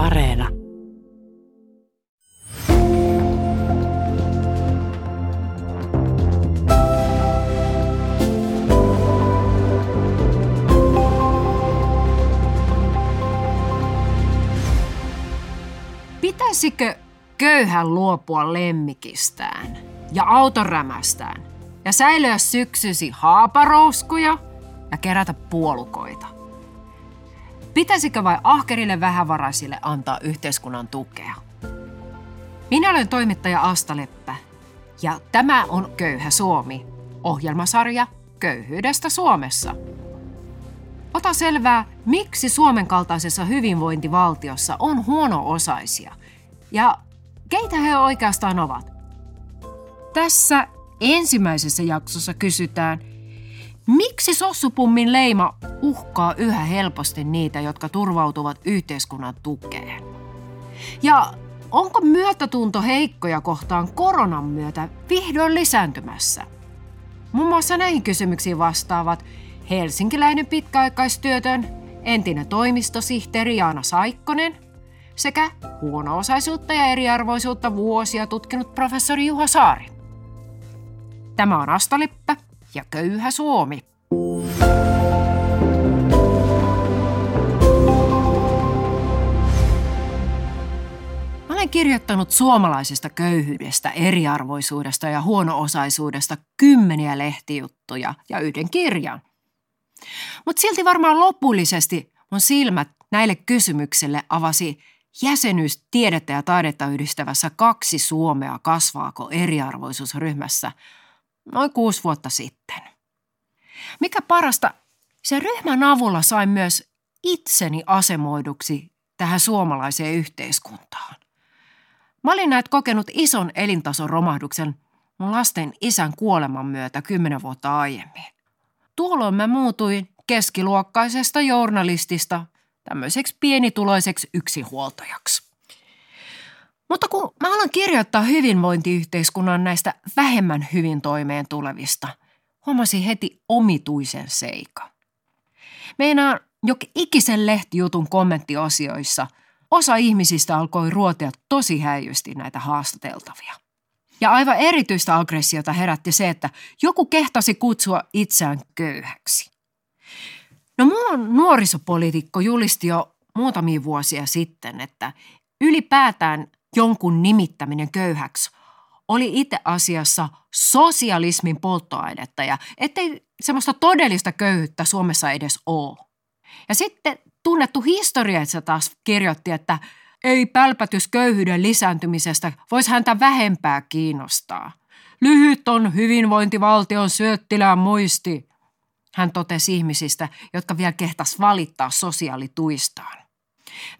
Areena. Pitäisikö köyhän luopua lemmikistään ja autorämästään ja säilyä syksysi haaparouskuja ja kerätä puolukoita? Pitäisikö vai ahkerille vähävaraisille antaa yhteiskunnan tukea? Minä olen toimittaja Asta Leppä ja tämä on Köyhä Suomi, ohjelmasarja köyhyydestä Suomessa. Ota selvää, miksi Suomen kaltaisessa hyvinvointivaltiossa on huono-osaisia ja keitä he oikeastaan ovat. Tässä ensimmäisessä jaksossa kysytään, miksi sossupummin leima uhkaa yhä helposti niitä, jotka turvautuvat yhteiskunnan tukeen. Ja onko myötätunto heikkoja kohtaan koronan myötä vihdoin lisääntymässä? Muun muassa näihin kysymyksiin vastaavat helsinkiläinen pitkäaikaistyötön, entinen toimistosihteeri Jaana Saikkonen sekä huono-osaisuutta ja eriarvoisuutta vuosia tutkinut professori Juha Saari. Tämä on Astalippä ja Köyhä Suomi. olen kirjoittanut suomalaisesta köyhyydestä, eriarvoisuudesta ja huono-osaisuudesta kymmeniä lehtijuttuja ja yhden kirjan. Mutta silti varmaan lopullisesti mun silmät näille kysymyksille avasi jäsenyys tiedettä ja taidetta yhdistävässä kaksi Suomea kasvaako eriarvoisuusryhmässä noin kuusi vuotta sitten. Mikä parasta, se ryhmän avulla sain myös itseni asemoiduksi tähän suomalaiseen yhteiskuntaan. Mä olin näet kokenut ison elintason romahduksen mun lasten isän kuoleman myötä kymmenen vuotta aiemmin. Tuolloin mä muutuin keskiluokkaisesta journalistista tämmöiseksi pienituloiseksi yksihuoltajaksi. Mutta kun mä alan kirjoittaa hyvinvointiyhteiskunnan näistä vähemmän hyvin toimeen tulevista, huomasin heti omituisen seikan. Meinaan jo ikisen lehtijutun kommenttiosioissa osa ihmisistä alkoi ruotia tosi häijysti näitä haastateltavia. Ja aivan erityistä aggressiota herätti se, että joku kehtasi kutsua itseään köyhäksi. No mun nuorisopoliitikko julisti jo muutamia vuosia sitten, että ylipäätään jonkun nimittäminen köyhäksi oli itse asiassa sosialismin polttoainetta ja ettei semmoista todellista köyhyyttä Suomessa edes ole. Ja sitten tunnettu historiassa taas kirjoitti, että ei pälpätys köyhyyden lisääntymisestä voisi häntä vähempää kiinnostaa. Lyhyt on hyvinvointivaltion syöttilään muisti, hän totesi ihmisistä, jotka vielä kehtas valittaa sosiaalituistaan.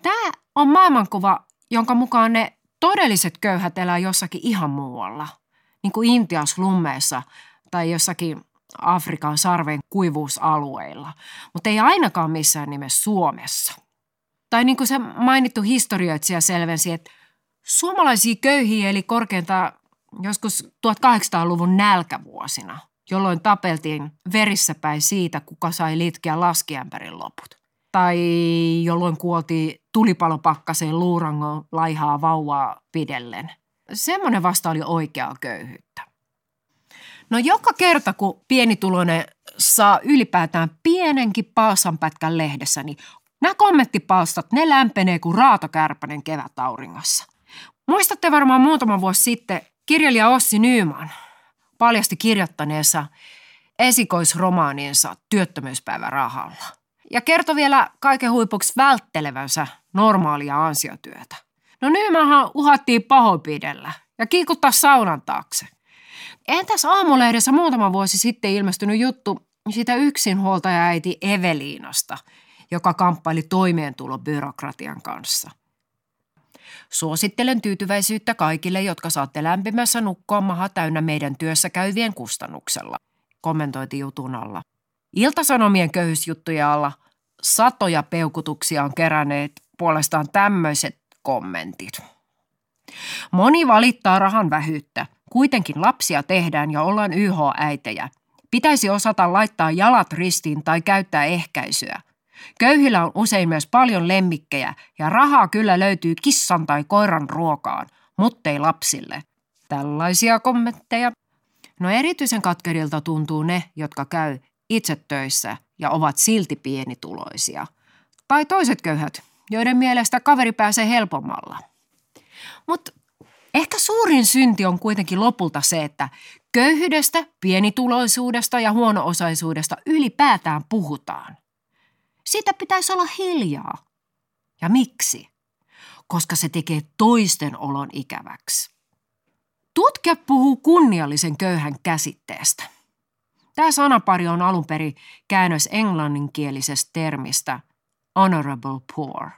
Tämä on maailmankuva, jonka mukaan ne todelliset köyhät elää jossakin ihan muualla, niin kuin Intias lummeessa tai jossakin Afrikan sarven kuivuusalueilla, mutta ei ainakaan missään nimessä Suomessa. Tai niin kuin se mainittu historioitsija selvensi, että suomalaisia köyhiä eli korkeintaan joskus 1800-luvun nälkävuosina, jolloin tapeltiin verissä päin siitä, kuka sai litkiä laskiämpärin loput. Tai jolloin kuoltiin tulipalopakkaseen luurangon laihaa vauvaa pidellen. Semmoinen vasta oli oikeaa köyhyyttä. No joka kerta, kun pienituloinen saa ylipäätään pienenkin paasanpätkän lehdessä, niin nämä kommenttipalstat, ne lämpenee kuin raatokärpänen kevätauringossa. Muistatte varmaan muutama vuosi sitten kirjailija Ossi Nyyman paljasti kirjoittaneensa esikoisromaaninsa työttömyyspäivärahalla. Ja kertoi vielä kaiken huipuksi välttelevänsä normaalia ansiotyötä. No Nyymanhan uhattiin pahoinpidellä ja kiikuttaa saunan taakse – Entäs aamulehdessä muutama vuosi sitten ilmestynyt juttu siitä yksinhuoltaja-äiti Eveliinasta, joka kamppaili toimeentulobyrokratian kanssa. Suosittelen tyytyväisyyttä kaikille, jotka saatte lämpimässä nukkua maha täynnä meidän työssä käyvien kustannuksella, kommentoiti jutun alla. Iltasanomien köyhysjuttuja alla satoja peukutuksia on keränneet puolestaan tämmöiset kommentit. Moni valittaa rahan vähyyttä – Kuitenkin lapsia tehdään ja ollaan YH-äitejä. Pitäisi osata laittaa jalat ristiin tai käyttää ehkäisyä. Köyhillä on usein myös paljon lemmikkejä ja rahaa kyllä löytyy kissan tai koiran ruokaan, muttei lapsille. Tällaisia kommentteja. No erityisen katkerilta tuntuu ne, jotka käy itse töissä ja ovat silti pienituloisia. Tai toiset köyhät, joiden mielestä kaveri pääsee helpommalla. Mutta ehkä suurin synti on kuitenkin lopulta se, että köyhyydestä, pienituloisuudesta ja huono-osaisuudesta ylipäätään puhutaan. Siitä pitäisi olla hiljaa. Ja miksi? Koska se tekee toisten olon ikäväksi. Tutkija puhuu kunniallisen köyhän käsitteestä. Tämä sanapari on alun perin käännös englanninkielisestä termistä honorable poor.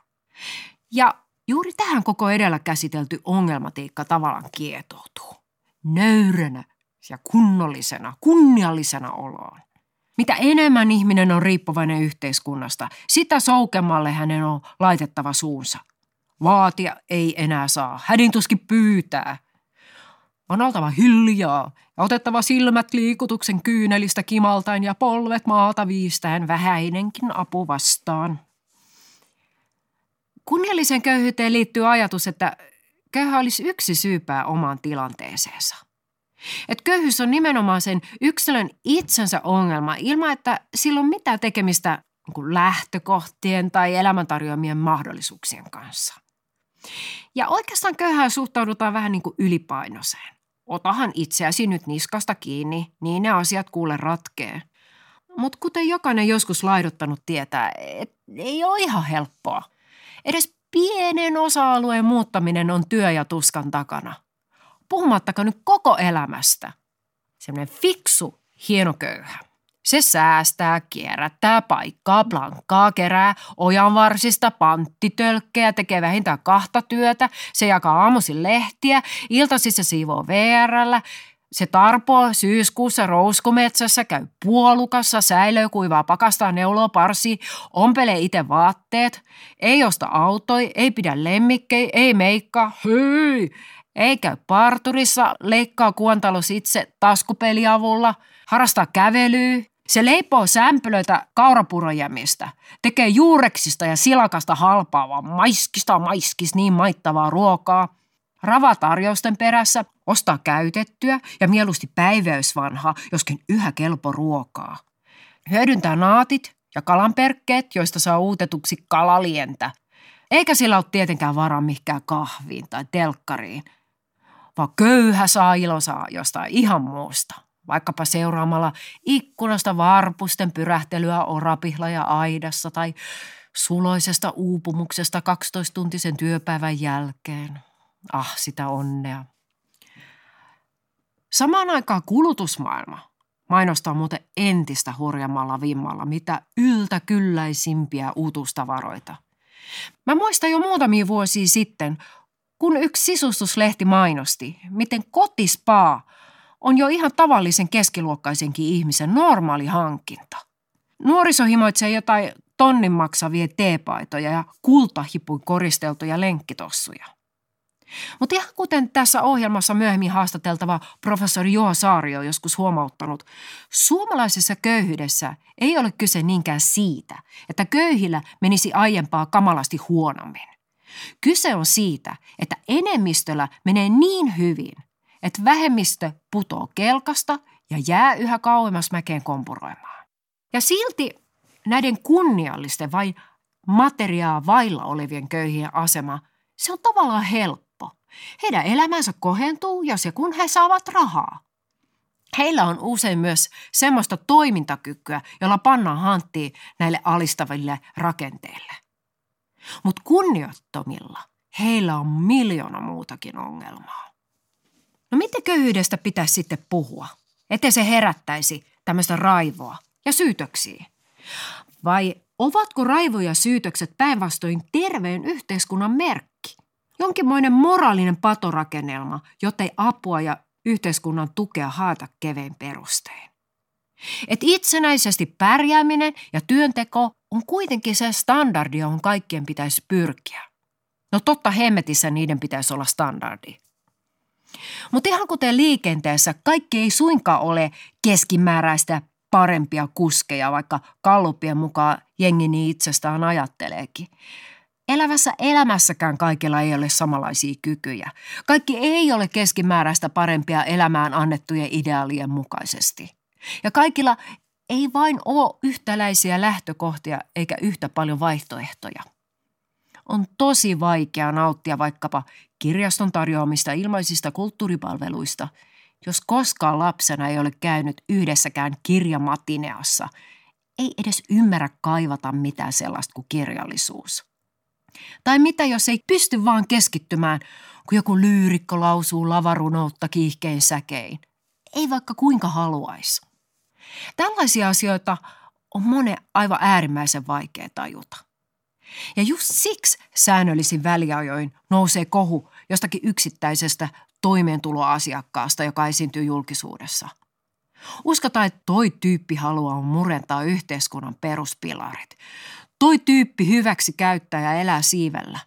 Ja juuri tähän koko edellä käsitelty ongelmatiikka tavallaan kietoutuu. Nöyränä ja kunnollisena, kunniallisena oloon. Mitä enemmän ihminen on riippuvainen yhteiskunnasta, sitä soukemmalle hänen on laitettava suunsa. Vaatia ei enää saa, hädintuskin pyytää. On oltava hiljaa ja otettava silmät liikutuksen kyynelistä kimaltain ja polvet maata viistäen vähäinenkin apu vastaan. Kunnialliseen köyhyyteen liittyy ajatus, että köyhä olisi yksi syypää omaan tilanteeseensa – et köyhyys on nimenomaan sen yksilön itsensä ongelma ilman, että sillä on mitään tekemistä niin lähtökohtien tai elämäntarjoamien mahdollisuuksien kanssa. Ja oikeastaan köyhään suhtaudutaan vähän niin kuin ylipainoiseen. Otahan itseäsi nyt niskasta kiinni, niin ne asiat kuule ratkee. Mutta kuten jokainen joskus laidottanut tietää, et ei ole ihan helppoa. Edes pienen osa-alueen muuttaminen on työ ja tuskan takana – puhumattakaan nyt koko elämästä. Semmoinen fiksu, hieno köyhä. Se säästää, kierrättää paikkaa, blankkaa, kerää ojanvarsista panttitölkkejä, tekee vähintään kahta työtä. Se jakaa aamuisin lehtiä, iltaisin se siivoo VRllä, se tarpoo syyskuussa rouskumetsässä, käy puolukassa, säilöö, kuivaa pakastaa, neuloo parsi, ompelee itse vaatteet, ei osta autoi, ei pidä lemmikkei, ei meikkaa, hyi, ei käy parturissa, leikkaa kuontalos itse taskupeliavulla, harrastaa kävelyä, se leipoo sämpylöitä kaurapurojämistä, tekee juureksista ja silakasta halpaavaa, maiskista maiskis niin maittavaa ruokaa, ravaa tarjousten perässä, ostaa käytettyä ja mieluusti päiväysvanhaa, joskin yhä kelpo ruokaa. Hyödyntää naatit ja kalanperkkeet, joista saa uutetuksi kalalientä. Eikä sillä ole tietenkään varaa mihinkään kahviin tai telkkariin – vaan köyhä saa ilosaa jostain ihan muusta. Vaikkapa seuraamalla ikkunasta varpusten pyrähtelyä orapihla ja aidassa tai suloisesta uupumuksesta 12-tuntisen työpäivän jälkeen. Ah, sitä onnea. Samaan aikaan kulutusmaailma mainostaa muuten entistä hurjammalla vimmalla, mitä yltäkylläisimpiä uutustavaroita. Mä muistan jo muutamia vuosia sitten kun yksi sisustuslehti mainosti, miten kotispaa on jo ihan tavallisen keskiluokkaisenkin ihmisen normaali hankinta. Nuoriso himoitsee jotain tonnin maksavia teepaitoja ja kultahipuin koristeltuja lenkkitossuja. Mutta ihan kuten tässä ohjelmassa myöhemmin haastateltava professori Juha Saario on joskus huomauttanut, suomalaisessa köyhyydessä ei ole kyse niinkään siitä, että köyhillä menisi aiempaa kamalasti huonommin. Kyse on siitä, että enemmistöllä menee niin hyvin, että vähemmistö putoo kelkasta ja jää yhä kauemmas mäkeen kompuroimaan. Ja silti näiden kunniallisten vai materiaa vailla olevien köyhien asema, se on tavallaan helppo. Heidän elämänsä kohentuu, jos ja kun he saavat rahaa. Heillä on usein myös semmoista toimintakykyä, jolla pannaan hanttiin näille alistaville rakenteille. Mutta kunniottomilla heillä on miljoona muutakin ongelmaa. No miten köyhyydestä pitäisi sitten puhua? Ettei se herättäisi tämmöistä raivoa ja syytöksiä. Vai ovatko raivo ja syytökset päinvastoin terveen yhteiskunnan merkki? Jonkinmoinen moraalinen patorakennelma, jottei apua ja yhteiskunnan tukea haeta kevein perustein. Et itsenäisesti pärjääminen ja työnteko on kuitenkin se standardi, johon kaikkien pitäisi pyrkiä. No totta hemmetissä niiden pitäisi olla standardi. Mutta ihan kuten liikenteessä, kaikki ei suinkaan ole keskimääräistä parempia kuskeja, vaikka kallupien mukaan jengi niin itsestään ajatteleekin. Elävässä elämässäkään kaikilla ei ole samanlaisia kykyjä. Kaikki ei ole keskimääräistä parempia elämään annettujen ideaalien mukaisesti. Ja kaikilla ei vain ole yhtäläisiä lähtökohtia eikä yhtä paljon vaihtoehtoja. On tosi vaikea nauttia vaikkapa kirjaston tarjoamista ilmaisista kulttuuripalveluista, jos koskaan lapsena ei ole käynyt yhdessäkään kirjamatineassa, ei edes ymmärrä kaivata mitään sellaista kuin kirjallisuus. Tai mitä jos ei pysty vaan keskittymään, kun joku lyyrikko lausuu lavarunoutta kiihkein säkein. Ei vaikka kuinka haluaisi. Tällaisia asioita on monen aivan äärimmäisen vaikea tajuta. Ja just siksi säännöllisin väliajoin nousee kohu jostakin yksittäisestä toimeentuloasiakkaasta, joka esiintyy julkisuudessa. Uskotaan, että toi tyyppi haluaa murentaa yhteiskunnan peruspilarit. Toi tyyppi hyväksi käyttää ja elää siivellä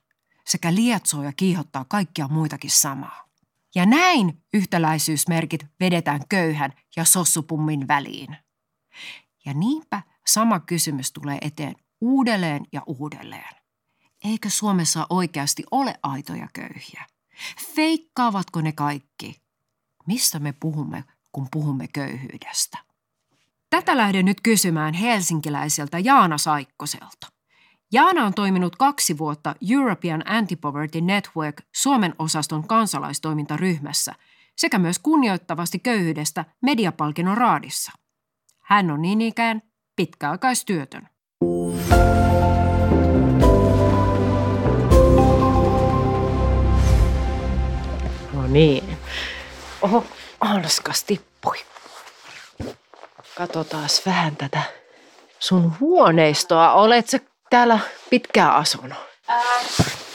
sekä lietsoo ja kiihottaa kaikkia muitakin samaa. Ja näin yhtäläisyysmerkit vedetään köyhän ja sossupummin väliin. Ja niinpä sama kysymys tulee eteen uudelleen ja uudelleen. Eikö Suomessa oikeasti ole aitoja köyhiä? Feikkaavatko ne kaikki? Mistä me puhumme, kun puhumme köyhyydestä? Tätä lähden nyt kysymään helsinkiläiseltä Jaana Saikkoselta. Jaana on toiminut kaksi vuotta European Anti-Poverty Network Suomen osaston kansalaistoimintaryhmässä sekä myös kunnioittavasti köyhyydestä mediapalkinnon raadissa. Hän on niin ikään pitkäaikaistyötön. No niin. Oho, alskas tippui. Katsotaan vähän tätä sun huoneistoa. Olet se täällä pitkään asunut? Ää,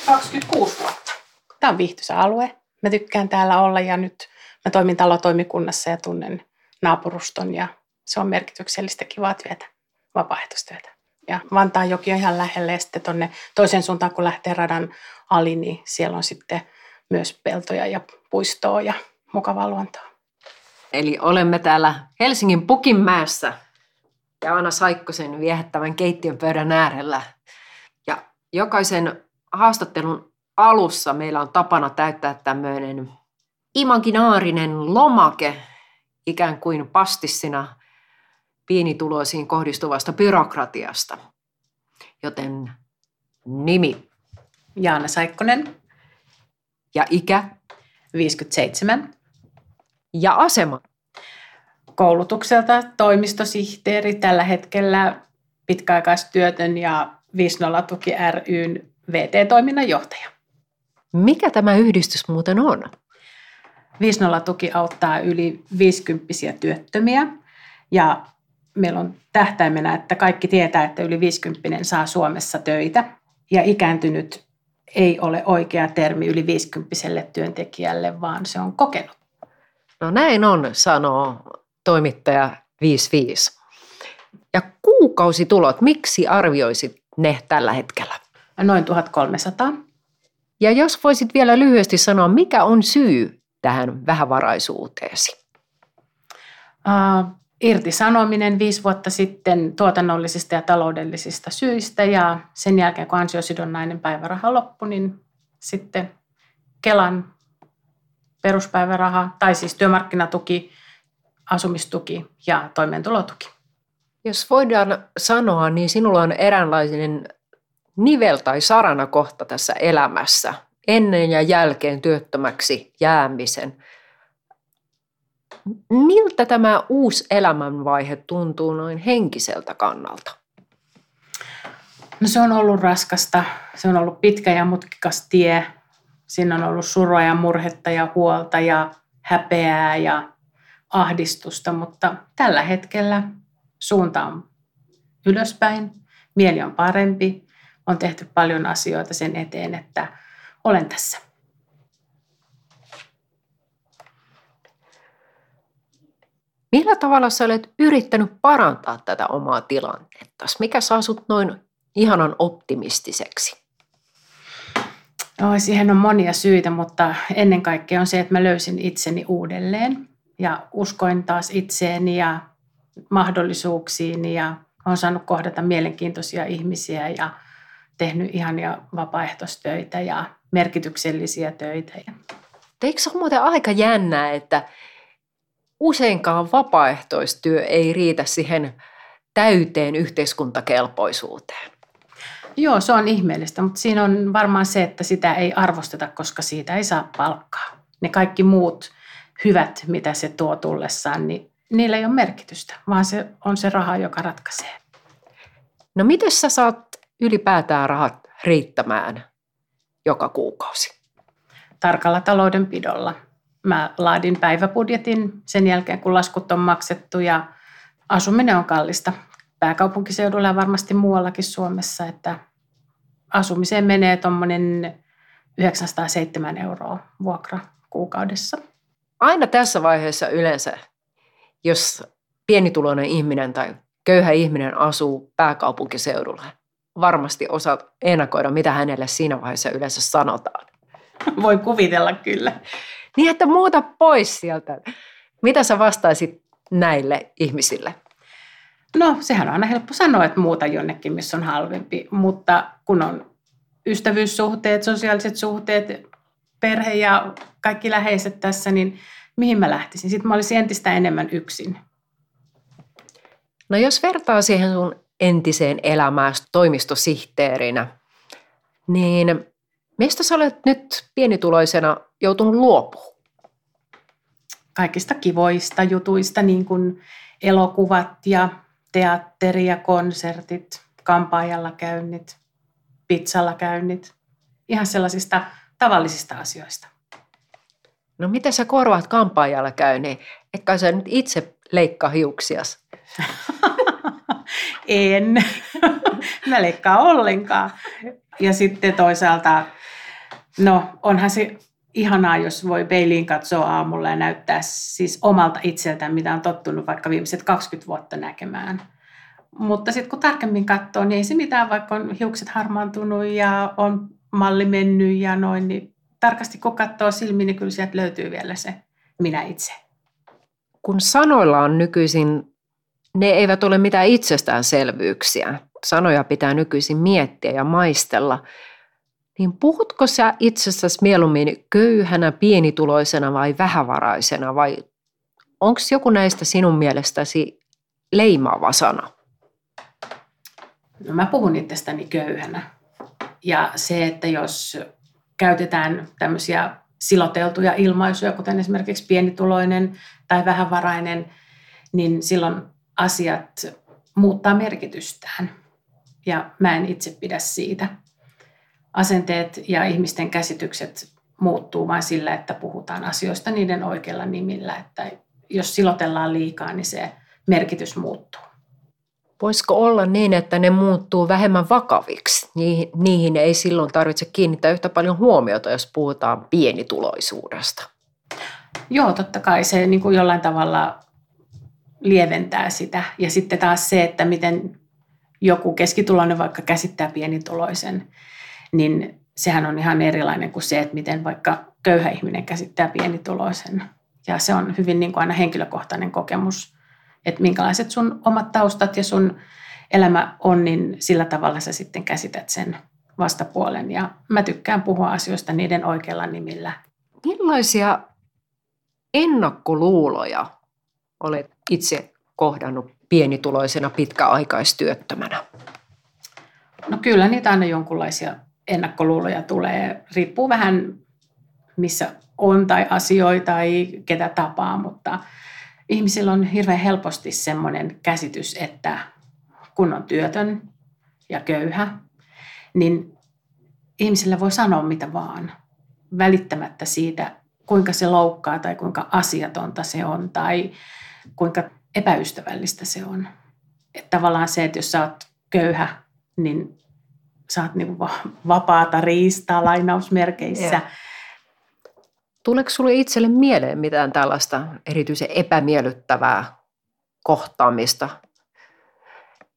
26 vuotta. Tämä on viihtyisä alue. Mä tykkään täällä olla ja nyt mä toimin talotoimikunnassa ja tunnen naapuruston ja se on merkityksellistä kivaa työtä, vapaaehtoistyötä. Ja joki on ihan lähellä ja sitten tuonne toisen suuntaan, kun lähtee radan ali, niin siellä on sitten myös peltoja ja puistoa ja mukavaa luontoa. Eli olemme täällä Helsingin Pukinmäessä ja Anna Saikkosen viehättävän keittiön pöydän äärellä. Ja jokaisen haastattelun alussa meillä on tapana täyttää tämmöinen imaginaarinen lomake, ikään kuin pastissina pienituloisiin kohdistuvasta byrokratiasta. Joten nimi. Jaana Saikkonen. Ja ikä. 57. Ja asema koulutukselta toimistosihteeri tällä hetkellä pitkäaikaistyötön ja 50 tuki ryn VT-toiminnan johtaja. Mikä tämä yhdistys muuten on? 50 tuki auttaa yli 50 työttömiä ja meillä on tähtäimenä, että kaikki tietää, että yli 50 saa Suomessa töitä ja ikääntynyt ei ole oikea termi yli 50 työntekijälle, vaan se on kokenut. No näin on, sanoo toimittaja 55. Ja kuukausitulot, miksi arvioisit ne tällä hetkellä? Noin 1300. Ja jos voisit vielä lyhyesti sanoa, mikä on syy tähän vähävaraisuuteesi? Uh, irtisanominen viisi vuotta sitten tuotannollisista ja taloudellisista syistä ja sen jälkeen kun ansiosidonnainen päiväraha loppui, niin sitten Kelan peruspäiväraha tai siis työmarkkinatuki asumistuki ja toimeentulotuki. Jos voidaan sanoa, niin sinulla on eräänlainen nivel- tai sarana kohta tässä elämässä, ennen ja jälkeen työttömäksi jäämisen. Miltä tämä uusi elämänvaihe tuntuu noin henkiseltä kannalta? No se on ollut raskasta. Se on ollut pitkä ja mutkikas tie. Siinä on ollut surua ja murhetta ja huolta ja häpeää ja ahdistusta, mutta tällä hetkellä suunta on ylöspäin, mieli on parempi, on tehty paljon asioita sen eteen, että olen tässä. Millä tavalla sä olet yrittänyt parantaa tätä omaa tilannetta? Mikä saa sut noin ihanan optimistiseksi? No, siihen on monia syitä, mutta ennen kaikkea on se, että mä löysin itseni uudelleen ja uskoin taas itseeni ja mahdollisuuksiin ja olen saanut kohdata mielenkiintoisia ihmisiä ja tehnyt ihania vapaaehtoistöitä ja merkityksellisiä töitä. Eikö se ole muuten aika jännää, että useinkaan vapaaehtoistyö ei riitä siihen täyteen yhteiskuntakelpoisuuteen? Joo, se on ihmeellistä, mutta siinä on varmaan se, että sitä ei arvosteta, koska siitä ei saa palkkaa. Ne kaikki muut hyvät, mitä se tuo tullessaan, niin niillä ei ole merkitystä, vaan se on se raha, joka ratkaisee. No miten sä saat ylipäätään rahat riittämään joka kuukausi? Tarkalla taloudenpidolla. Mä laadin päiväbudjetin sen jälkeen, kun laskut on maksettu ja asuminen on kallista pääkaupunkiseudulla ja varmasti muuallakin Suomessa, että asumiseen menee tuommoinen 907 euroa vuokra kuukaudessa. Aina tässä vaiheessa yleensä, jos pienituloinen ihminen tai köyhä ihminen asuu pääkaupunkiseudulla, varmasti osaat ennakoida, mitä hänelle siinä vaiheessa yleensä sanotaan. Voi kuvitella kyllä. Niin, että muuta pois sieltä. Mitä sä vastaisit näille ihmisille? No, sehän on aina helppo sanoa, että muuta jonnekin, missä on halvempi, mutta kun on ystävyyssuhteet, sosiaaliset suhteet, perhe ja kaikki läheiset tässä, niin mihin mä lähtisin? Sitten mä olisin entistä enemmän yksin. No jos vertaa siihen sun entiseen elämään toimistosihteerinä, niin mistä sä olet nyt pienituloisena joutunut luopumaan? Kaikista kivoista jutuista, niin kuin elokuvat ja teatteri ja konsertit, kampaajalla käynnit, pizzalla käynnit, ihan sellaisista tavallisista asioista. No miten sä korvaat kampaajalla käynnin? Etkä sä nyt itse leikkaa hiuksias? en. Mä leikkaa ollenkaan. Ja sitten toisaalta, no onhan se ihanaa, jos voi peiliin katsoa aamulla ja näyttää siis omalta itseltään, mitä on tottunut vaikka viimeiset 20 vuotta näkemään. Mutta sitten kun tarkemmin katsoo, niin ei se mitään, vaikka on hiukset harmaantunut ja on malli mennyt ja noin, niin tarkasti kun katsoo silmiin, niin kyllä sieltä löytyy vielä se minä itse. Kun sanoilla on nykyisin, ne eivät ole mitään itsestäänselvyyksiä. Sanoja pitää nykyisin miettiä ja maistella – niin puhutko sä itsessäsi mieluummin köyhänä, pienituloisena vai vähävaraisena vai onko joku näistä sinun mielestäsi leimaava sana? No mä puhun itsestäni köyhänä. Ja se, että jos käytetään tämmöisiä siloteltuja ilmaisuja, kuten esimerkiksi pienituloinen tai vähävarainen, niin silloin asiat muuttaa merkitystään. Ja mä en itse pidä siitä asenteet ja ihmisten käsitykset muuttuu vain sillä, että puhutaan asioista niiden oikealla nimillä. Että jos silotellaan liikaa, niin se merkitys muuttuu. Voisiko olla niin, että ne muuttuu vähemmän vakaviksi? Niihin ei silloin tarvitse kiinnittää yhtä paljon huomiota, jos puhutaan pienituloisuudesta. Joo, totta kai se niin kuin jollain tavalla lieventää sitä. Ja sitten taas se, että miten joku keskituloinen vaikka käsittää pienituloisen, niin sehän on ihan erilainen kuin se, että miten vaikka köyhä ihminen käsittää pienituloisen. Ja se on hyvin niin kuin aina henkilökohtainen kokemus, että minkälaiset sun omat taustat ja sun elämä on, niin sillä tavalla sä sitten käsität sen vastapuolen. Ja mä tykkään puhua asioista niiden oikealla nimillä. Millaisia ennakkoluuloja olet itse kohdannut pienituloisena pitkäaikaistyöttömänä? No kyllä niitä aina jonkunlaisia ennakkoluuloja tulee. Riippuu vähän missä on tai asioita tai ketä tapaa, mutta ihmisillä on hirveän helposti semmoinen käsitys, että kun on työtön ja köyhä, niin ihmisillä voi sanoa mitä vaan, välittämättä siitä, kuinka se loukkaa tai kuinka asiatonta se on tai kuinka epäystävällistä se on. Että tavallaan se, että jos sä oot köyhä, niin saat niin vapaata riistaa lainausmerkeissä. Ja. Tuleeko sinulle itselle mieleen mitään tällaista erityisen epämiellyttävää kohtaamista,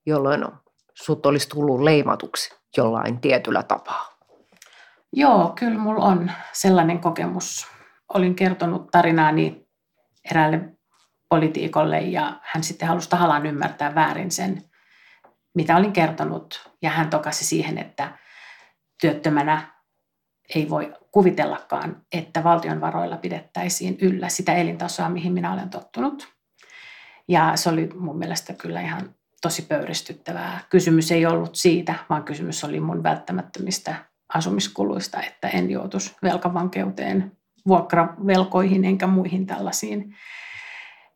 jolloin sut olisi tullut leimatuksi jollain tietyllä tapaa? Joo, kyllä mulla on sellainen kokemus. Olin kertonut tarinaani eräälle politiikolle ja hän sitten halusi tahallaan ymmärtää väärin sen, mitä olin kertonut. Ja hän tokasi siihen, että työttömänä ei voi kuvitellakaan, että valtion varoilla pidettäisiin yllä sitä elintasoa, mihin minä olen tottunut. Ja se oli mun mielestä kyllä ihan tosi pöyristyttävää. Kysymys ei ollut siitä, vaan kysymys oli mun välttämättömistä asumiskuluista, että en joutuisi velkavankeuteen, vuokravelkoihin enkä muihin tällaisiin.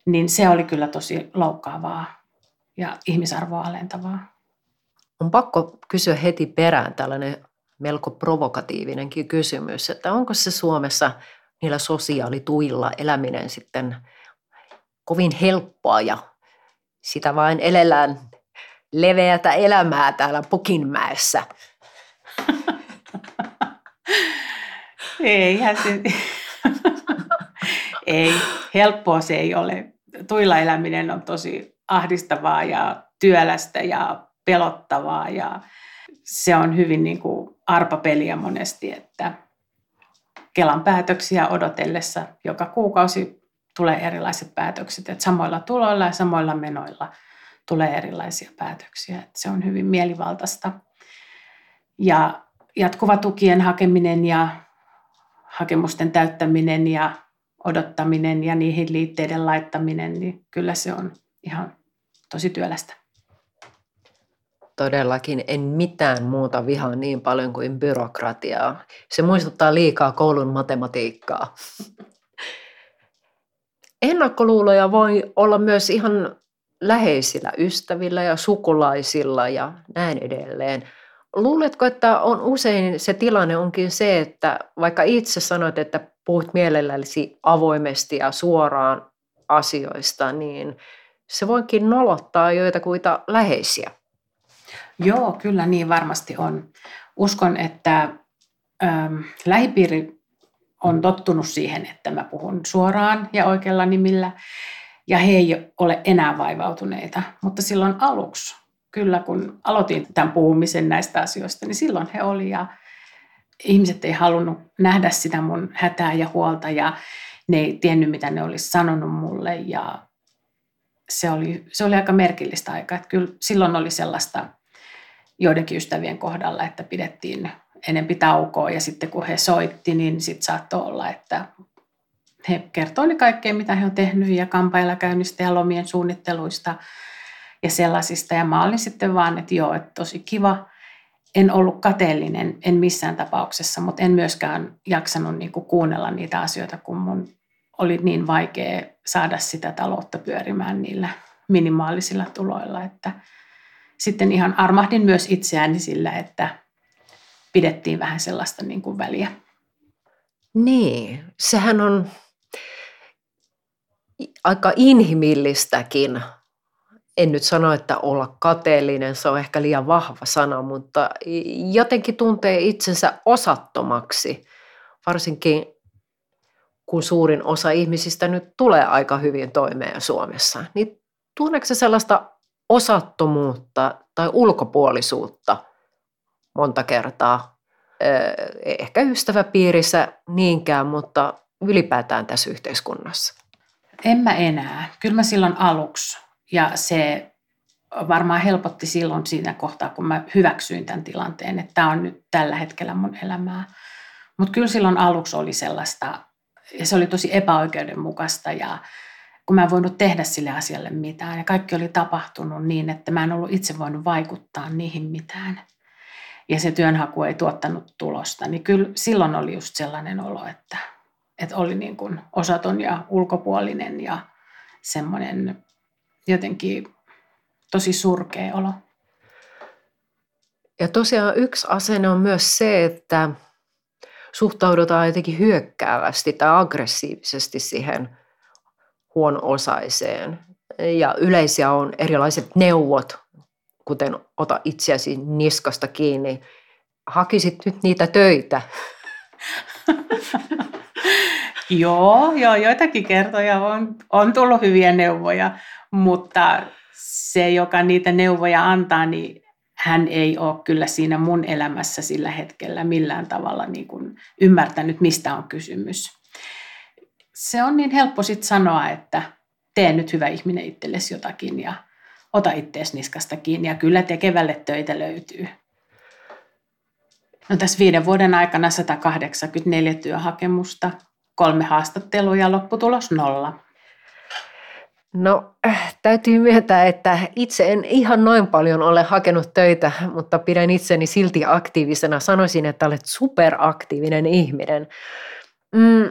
Niin se oli kyllä tosi loukkaavaa ja ihmisarvoa alentavaa. On pakko kysyä heti perään tällainen melko provokatiivinenkin kysymys, että onko se Suomessa niillä sosiaalituilla eläminen sitten kovin helppoa ja sitä vain elellään leveätä elämää täällä Pukinmäessä. ei, se, ei, helppoa se ei ole. Tuilla eläminen on tosi ahdistavaa ja työlästä ja pelottavaa ja se on hyvin niin kuin arpapeliä monesti, että Kelan päätöksiä odotellessa joka kuukausi tulee erilaiset päätökset, että samoilla tuloilla ja samoilla menoilla tulee erilaisia päätöksiä. Että se on hyvin mielivaltaista. Ja jatkuva tukien hakeminen ja hakemusten täyttäminen ja odottaminen ja niihin liitteiden laittaminen, niin kyllä se on ihan tosi työlästä. Todellakin en mitään muuta vihaa niin paljon kuin byrokratiaa. Se muistuttaa liikaa koulun matematiikkaa. Ennakkoluuloja voi olla myös ihan läheisillä ystävillä ja sukulaisilla ja näin edelleen. Luuletko, että on usein se tilanne onkin se, että vaikka itse sanoit, että puhut mielelläsi avoimesti ja suoraan asioista, niin se voikin nolottaa joitakuita läheisiä? Joo, kyllä niin varmasti on. Uskon, että ähm, lähipiiri on tottunut siihen, että mä puhun suoraan ja oikealla nimillä, ja he ei ole enää vaivautuneita. Mutta silloin aluksi, kyllä kun aloitin tämän puhumisen näistä asioista, niin silloin he oli ja ihmiset ei halunnut nähdä sitä mun hätää ja huolta ja ne ei tiennyt, mitä ne olisi sanonut mulle ja se oli, se oli aika merkillistä aikaa. Että kyllä silloin oli sellaista joidenkin ystävien kohdalla, että pidettiin enempi taukoa ja sitten kun he soitti, niin sitten saattoi olla, että he kertoi kaikkea, mitä he on tehnyt ja kampailla käynnistä ja lomien suunnitteluista ja sellaisista. Ja mä olin sitten vaan, että joo, että tosi kiva. En ollut kateellinen, en missään tapauksessa, mutta en myöskään jaksanut niin kuin kuunnella niitä asioita, kun mun oli niin vaikea saada sitä taloutta pyörimään niillä minimaalisilla tuloilla, että sitten ihan armahdin myös itseäni sillä, että pidettiin vähän sellaista niin kuin väliä. Niin, sehän on aika inhimillistäkin. En nyt sano, että olla kateellinen, se on ehkä liian vahva sana, mutta jotenkin tuntee itsensä osattomaksi, varsinkin kun suurin osa ihmisistä nyt tulee aika hyvin toimeen Suomessa. Niin tunneeko se sellaista osattomuutta tai ulkopuolisuutta monta kertaa? Ehkä ystäväpiirissä niinkään, mutta ylipäätään tässä yhteiskunnassa. En mä enää. Kyllä mä silloin aluksi. Ja se varmaan helpotti silloin siinä kohtaa, kun mä hyväksyin tämän tilanteen, että tämä on nyt tällä hetkellä mun elämää. Mutta kyllä silloin aluksi oli sellaista, ja se oli tosi epäoikeudenmukaista ja kun mä en voinut tehdä sille asialle mitään. Ja kaikki oli tapahtunut niin, että mä en ollut itse voinut vaikuttaa niihin mitään. Ja se työnhaku ei tuottanut tulosta. Niin kyllä silloin oli just sellainen olo, että että oli niin kuin osaton ja ulkopuolinen ja semmoinen jotenkin tosi surkea olo. Ja tosiaan yksi asenne on myös se, että suhtaudutaan jotenkin hyökkäävästi tai aggressiivisesti siihen huono-osaiseen. Ja yleisiä on erilaiset neuvot, kuten ota itseäsi niskasta kiinni, hakisit nyt niitä töitä. Joo, joo, joitakin kertoja on, on tullut hyviä neuvoja, mutta se, joka niitä neuvoja antaa, niin hän ei ole kyllä siinä mun elämässä sillä hetkellä millään tavalla niin kuin ymmärtänyt, mistä on kysymys. Se on niin helppo sitten sanoa, että tee nyt hyvä ihminen itsellesi jotakin ja ota ittees niskasta kiinni ja kyllä tekevälle töitä löytyy. No tässä viiden vuoden aikana 184 työhakemusta, kolme haastattelua ja lopputulos nolla. No äh, täytyy myöntää, että itse en ihan noin paljon ole hakenut töitä, mutta pidän itseni silti aktiivisena. Sanoisin, että olet superaktiivinen ihminen. Mm,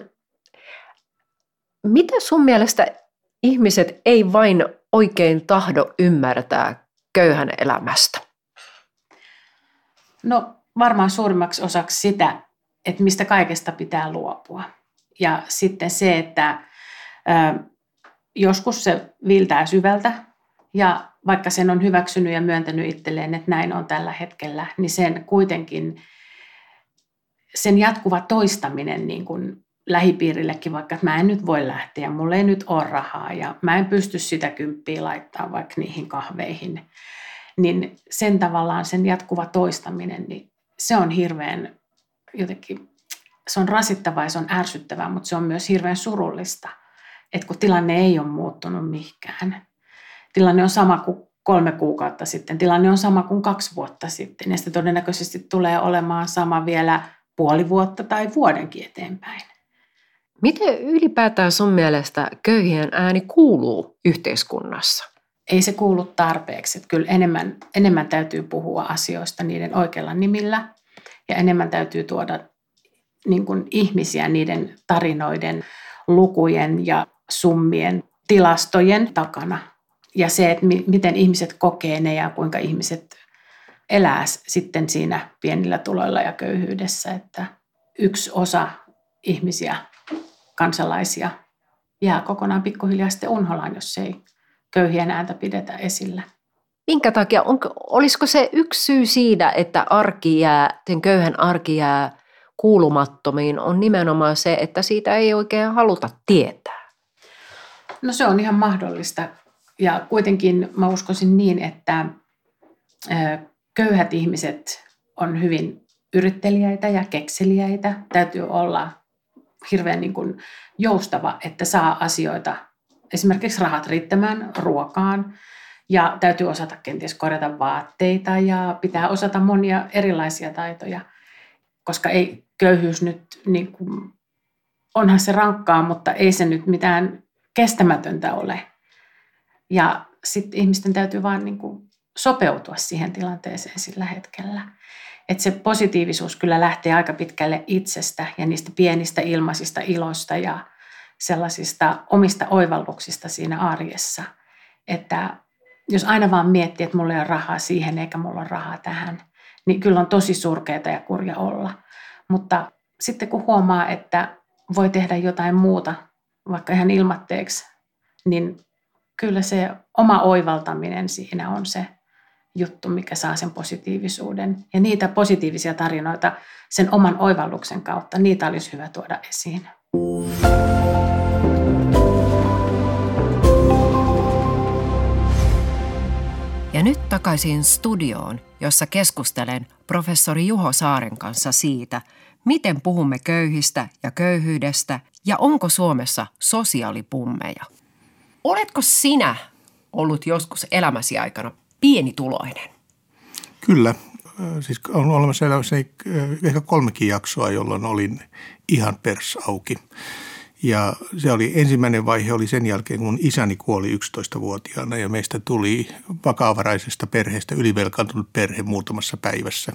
mitä sun mielestä ihmiset ei vain oikein tahdo ymmärtää köyhän elämästä? No varmaan suurimmaksi osaksi sitä, että mistä kaikesta pitää luopua. Ja sitten se, että joskus se viiltää syvältä ja vaikka sen on hyväksynyt ja myöntänyt itselleen, että näin on tällä hetkellä, niin sen kuitenkin sen jatkuva toistaminen niin kuin lähipiirillekin, vaikka että mä en nyt voi lähteä, mulla ei nyt ole rahaa ja mä en pysty sitä kymppiä laittaa vaikka niihin kahveihin, niin sen tavallaan sen jatkuva toistaminen, niin se on hirveän jotenkin, se on rasittavaa ja se on ärsyttävää, mutta se on myös hirveän surullista – että kun tilanne ei ole muuttunut mihinkään. Tilanne on sama kuin kolme kuukautta sitten, tilanne on sama kuin kaksi vuotta sitten ja se todennäköisesti tulee olemaan sama vielä puoli vuotta tai vuodenkin eteenpäin. Miten ylipäätään sun mielestä köyhien ääni kuuluu yhteiskunnassa? Ei se kuulu tarpeeksi. Että kyllä enemmän, enemmän täytyy puhua asioista niiden oikealla nimillä ja enemmän täytyy tuoda niin kuin ihmisiä niiden tarinoiden, lukujen ja summien tilastojen takana. Ja se, että miten ihmiset kokee ne ja kuinka ihmiset elää sitten siinä pienillä tuloilla ja köyhyydessä. Että yksi osa ihmisiä, kansalaisia, jää kokonaan pikkuhiljaa sitten unholaan, jos ei köyhien ääntä pidetä esillä. Minkä takia? Onko, olisiko se yksi syy siinä, että arki jää, sen köyhän arki jää kuulumattomiin, on nimenomaan se, että siitä ei oikein haluta tietää? No se on ihan mahdollista. Ja kuitenkin mä uskoisin niin, että köyhät ihmiset on hyvin yrittelijäitä ja kekseliäitä. Täytyy olla hirveän niin kuin joustava, että saa asioita, esimerkiksi rahat riittämään ruokaan. Ja täytyy osata kenties korjata vaatteita ja pitää osata monia erilaisia taitoja, koska ei köyhyys nyt, niin kuin, onhan se rankkaa, mutta ei se nyt mitään kestämätöntä ole. Ja sitten ihmisten täytyy vaan niin kuin sopeutua siihen tilanteeseen sillä hetkellä. Että se positiivisuus kyllä lähtee aika pitkälle itsestä ja niistä pienistä ilmaisista iloista ja sellaisista omista oivalluksista siinä arjessa. Että jos aina vaan miettii, että mulla ei ole rahaa siihen eikä mulla ole rahaa tähän, niin kyllä on tosi surkeita ja kurja olla. Mutta sitten kun huomaa, että voi tehdä jotain muuta vaikka ihan ilmatteeksi, niin kyllä se oma oivaltaminen siinä on se juttu, mikä saa sen positiivisuuden. Ja niitä positiivisia tarinoita sen oman oivalluksen kautta, niitä olisi hyvä tuoda esiin. Ja nyt takaisin studioon, jossa keskustelen professori Juho Saaren kanssa siitä, miten puhumme köyhistä ja köyhyydestä ja onko Suomessa sosiaalipummeja? Oletko sinä ollut joskus elämäsi aikana pienituloinen? Kyllä. Siis on olemassa elämässäni ehkä kolmekin jaksoa, jolloin olin ihan pers auki. Ja se oli ensimmäinen vaihe oli sen jälkeen, kun isäni kuoli 11-vuotiaana ja meistä tuli vakavaraisesta perheestä ylivelkaantunut perhe muutamassa päivässä.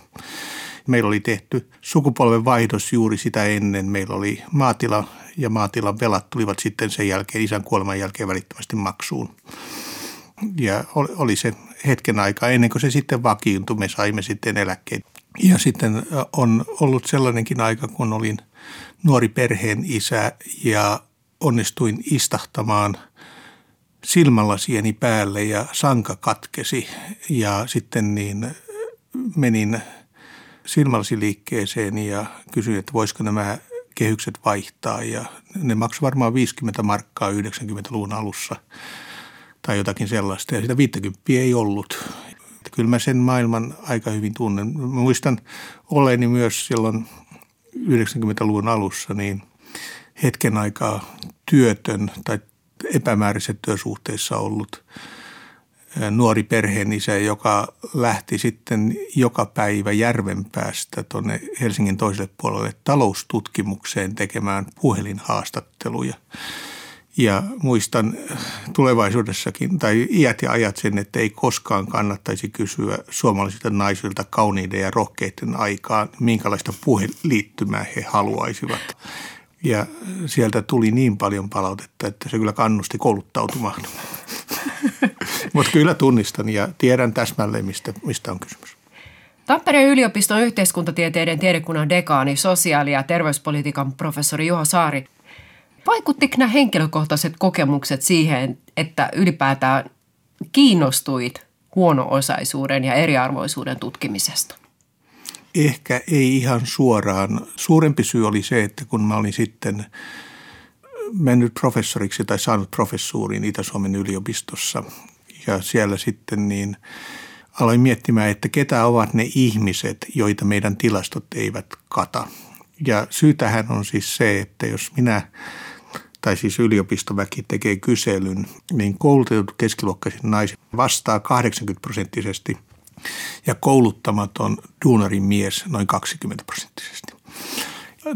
Meillä oli tehty sukupolven vaihdos juuri sitä ennen. Meillä oli maatila ja maatilan velat tulivat sitten sen jälkeen, isän kuoleman jälkeen välittömästi maksuun. Ja oli se hetken aikaa ennen kuin se sitten vakiintui, me saimme sitten eläkkeet. Ja sitten on ollut sellainenkin aika, kun olin nuori perheen isä ja onnistuin istahtamaan silmälasieni päälle ja sanka katkesi ja sitten niin menin silmälasiliikkeeseen ja kysyin, että voisiko nämä kehykset vaihtaa ja ne maksoi varmaan 50 markkaa 90-luvun alussa tai jotakin sellaista ja sitä 50 ei ollut. Kyllä mä sen maailman aika hyvin tunnen. Mä muistan olleeni myös silloin 90-luvun alussa niin hetken aikaa työtön tai epämääräisessä työsuhteessa ollut nuori perheenisä, joka lähti sitten joka päivä Järvenpäästä tuonne Helsingin toiselle puolelle taloustutkimukseen tekemään puhelinhaastatteluja. Ja muistan tulevaisuudessakin, tai iät ja ajat sen, että ei koskaan kannattaisi kysyä suomalaisilta naisilta kauniiden ja rohkeiden aikaan, minkälaista puheliittymää he haluaisivat. Ja sieltä tuli niin paljon palautetta, että se kyllä kannusti kouluttautumaan. Mutta kyllä tunnistan ja tiedän täsmälleen, mistä, mistä on kysymys. Tampereen yliopiston yhteiskuntatieteiden tiedekunnan dekaani, sosiaali- ja terveyspolitiikan professori Juho Saari. Vaikuttiko nämä henkilökohtaiset kokemukset siihen, että ylipäätään kiinnostuit huono-osaisuuden ja eriarvoisuuden tutkimisesta? Ehkä ei ihan suoraan. Suurempi syy oli se, että kun mä olin sitten mennyt professoriksi tai saanut professuuriin Itä-Suomen yliopistossa ja siellä sitten niin aloin miettimään, että ketä ovat ne ihmiset, joita meidän tilastot eivät kata. Ja syytähän on siis se, että jos minä tai siis yliopistoväki tekee kyselyn, niin koulutetut keskiluokkaiset naiset vastaa 80 prosenttisesti ja kouluttamaton duunarin mies noin 20 prosenttisesti.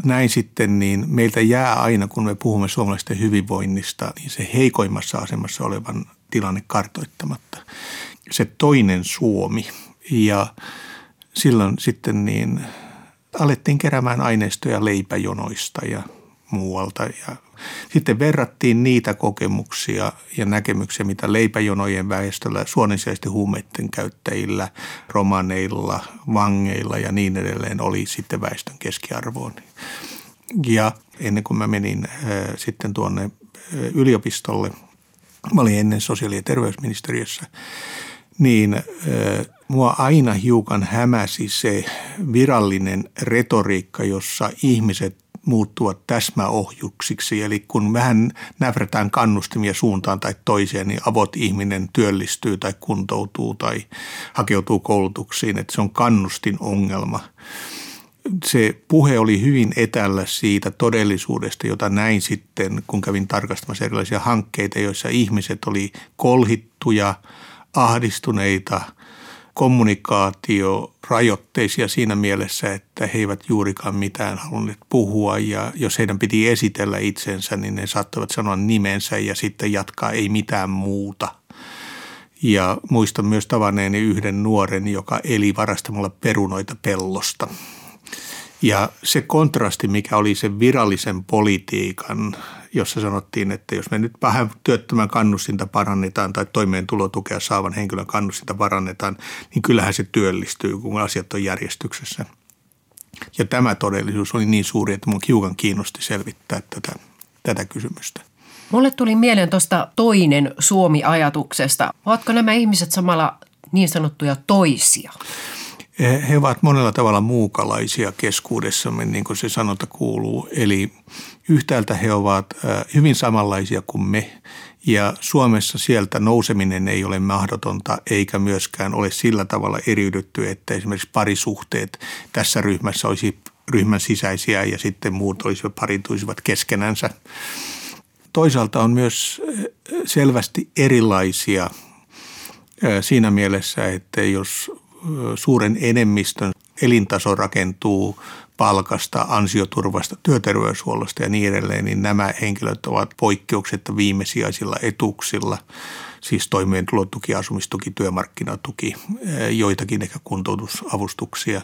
Näin sitten, niin meiltä jää aina, kun me puhumme suomalaisten hyvinvoinnista, niin se heikoimmassa asemassa olevan tilanne kartoittamatta. Se toinen Suomi ja silloin sitten niin alettiin keräämään aineistoja leipäjonoista ja muualta ja sitten verrattiin niitä kokemuksia ja näkemyksiä, mitä leipäjonojen väestöllä, suonensijaisesti huumeiden käyttäjillä, romaneilla, vangeilla ja niin edelleen oli sitten väestön keskiarvoon. Ja ennen kuin mä menin äh, sitten tuonne äh, yliopistolle, mä olin ennen sosiaali- ja terveysministeriössä, niin äh, mua aina hiukan hämäsi se virallinen retoriikka, jossa ihmiset muuttua täsmäohjuksiksi. Eli kun vähän näfrätään kannustimia suuntaan tai toiseen, niin avot ihminen työllistyy tai kuntoutuu tai hakeutuu koulutuksiin, että se on kannustin ongelma. Se puhe oli hyvin etällä siitä todellisuudesta, jota näin sitten, kun kävin tarkastamassa erilaisia hankkeita, joissa ihmiset oli kolhittuja, ahdistuneita – kommunikaatio rajoitteisia siinä mielessä, että he eivät juurikaan mitään halunneet puhua ja jos heidän piti esitellä itsensä, niin ne saattavat sanoa nimensä ja sitten jatkaa ei mitään muuta. Ja muistan myös tavanneeni yhden nuoren, joka eli varastamalla perunoita pellosta. Ja se kontrasti, mikä oli sen virallisen politiikan jossa sanottiin, että jos me nyt vähän työttömän kannustinta parannetaan tai toimeentulotukea saavan henkilön kannustinta parannetaan, niin kyllähän se työllistyy, kun asiat on järjestyksessä. Ja tämä todellisuus oli niin suuri, että minun hiukan kiinnosti selvittää tätä, tätä kysymystä. Mulle tuli mieleen tuosta toinen Suomi-ajatuksesta. Ovatko nämä ihmiset samalla niin sanottuja toisia? He ovat monella tavalla muukalaisia keskuudessamme, niin kuin se sanonta kuuluu. Eli yhtäältä he ovat hyvin samanlaisia kuin me ja Suomessa sieltä nouseminen ei ole mahdotonta eikä myöskään ole sillä tavalla eriydytty, että esimerkiksi parisuhteet tässä ryhmässä olisi ryhmän sisäisiä ja sitten muut olisivat parintuisivat keskenänsä. Toisaalta on myös selvästi erilaisia siinä mielessä, että jos suuren enemmistön elintaso rakentuu palkasta, ansioturvasta, työterveyshuollosta ja niin edelleen, niin nämä henkilöt ovat poikkeuksetta viimesijaisilla etuuksilla, siis toimeentulotuki, asumistuki, työmarkkinatuki, joitakin ehkä kuntoutusavustuksia.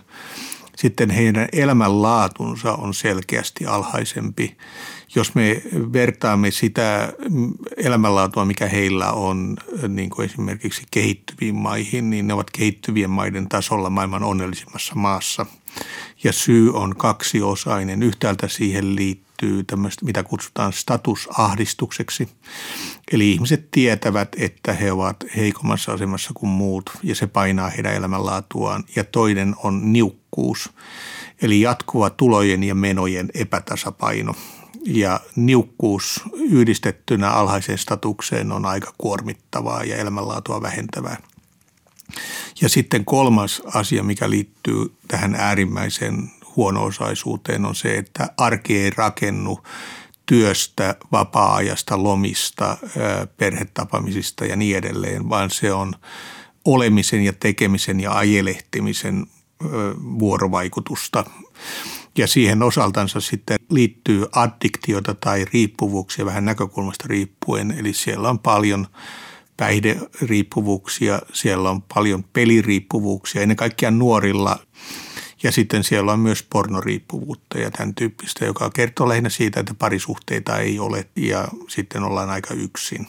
Sitten heidän elämänlaatunsa on selkeästi alhaisempi jos me vertaamme sitä elämänlaatua, mikä heillä on niin kuin esimerkiksi kehittyviin maihin, niin ne ovat kehittyvien maiden tasolla maailman onnellisimmassa maassa. Ja syy on kaksiosainen. Yhtäältä siihen liittyy tämmöistä, mitä kutsutaan statusahdistukseksi. Eli ihmiset tietävät, että he ovat heikommassa asemassa kuin muut ja se painaa heidän elämänlaatuaan. Ja toinen on niukkuus, eli jatkuva tulojen ja menojen epätasapaino – ja niukkuus yhdistettynä alhaiseen statukseen on aika kuormittavaa ja elämänlaatua vähentävää. Ja sitten kolmas asia, mikä liittyy tähän äärimmäiseen huono-osaisuuteen on se, että arki ei rakennu työstä, vapaa-ajasta, lomista, perhetapamisista ja niin edelleen, vaan se on olemisen ja tekemisen ja ajelehtimisen vuorovaikutusta. Ja siihen osaltansa sitten liittyy addiktiota tai riippuvuuksia vähän näkökulmasta riippuen. Eli siellä on paljon päihderiippuvuuksia, siellä on paljon peliriippuvuuksia, ennen kaikkea nuorilla – ja sitten siellä on myös pornoriippuvuutta ja tämän tyyppistä, joka kertoo lähinnä siitä, että parisuhteita ei ole ja sitten ollaan aika yksin.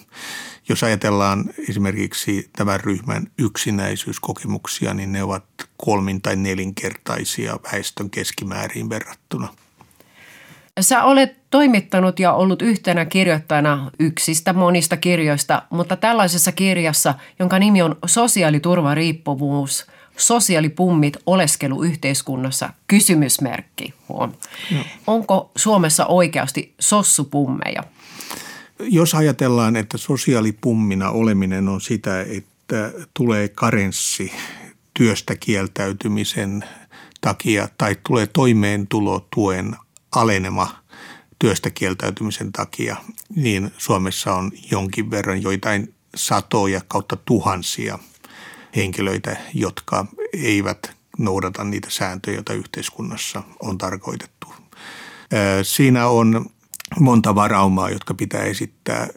Jos ajatellaan esimerkiksi tämän ryhmän yksinäisyyskokemuksia, niin ne ovat kolmin tai nelinkertaisia väestön keskimääriin verrattuna. Sä olet toimittanut ja ollut yhtenä kirjoittajana yksistä monista kirjoista, mutta tällaisessa kirjassa, jonka nimi on Sosiaaliturvariippuvuus – sosiaalipummit oleskelu yhteiskunnassa, kysymysmerkki. Huom. No. Onko Suomessa oikeasti sossupummeja? Jos ajatellaan, että sosiaalipummina oleminen on sitä, että tulee karenssi työstä kieltäytymisen takia tai tulee toimeentulotuen alenema työstä kieltäytymisen takia, niin Suomessa on jonkin verran joitain satoja kautta tuhansia – henkilöitä, jotka eivät noudata niitä sääntöjä, joita yhteiskunnassa on tarkoitettu. Siinä on monta varaumaa, jotka pitää esittää.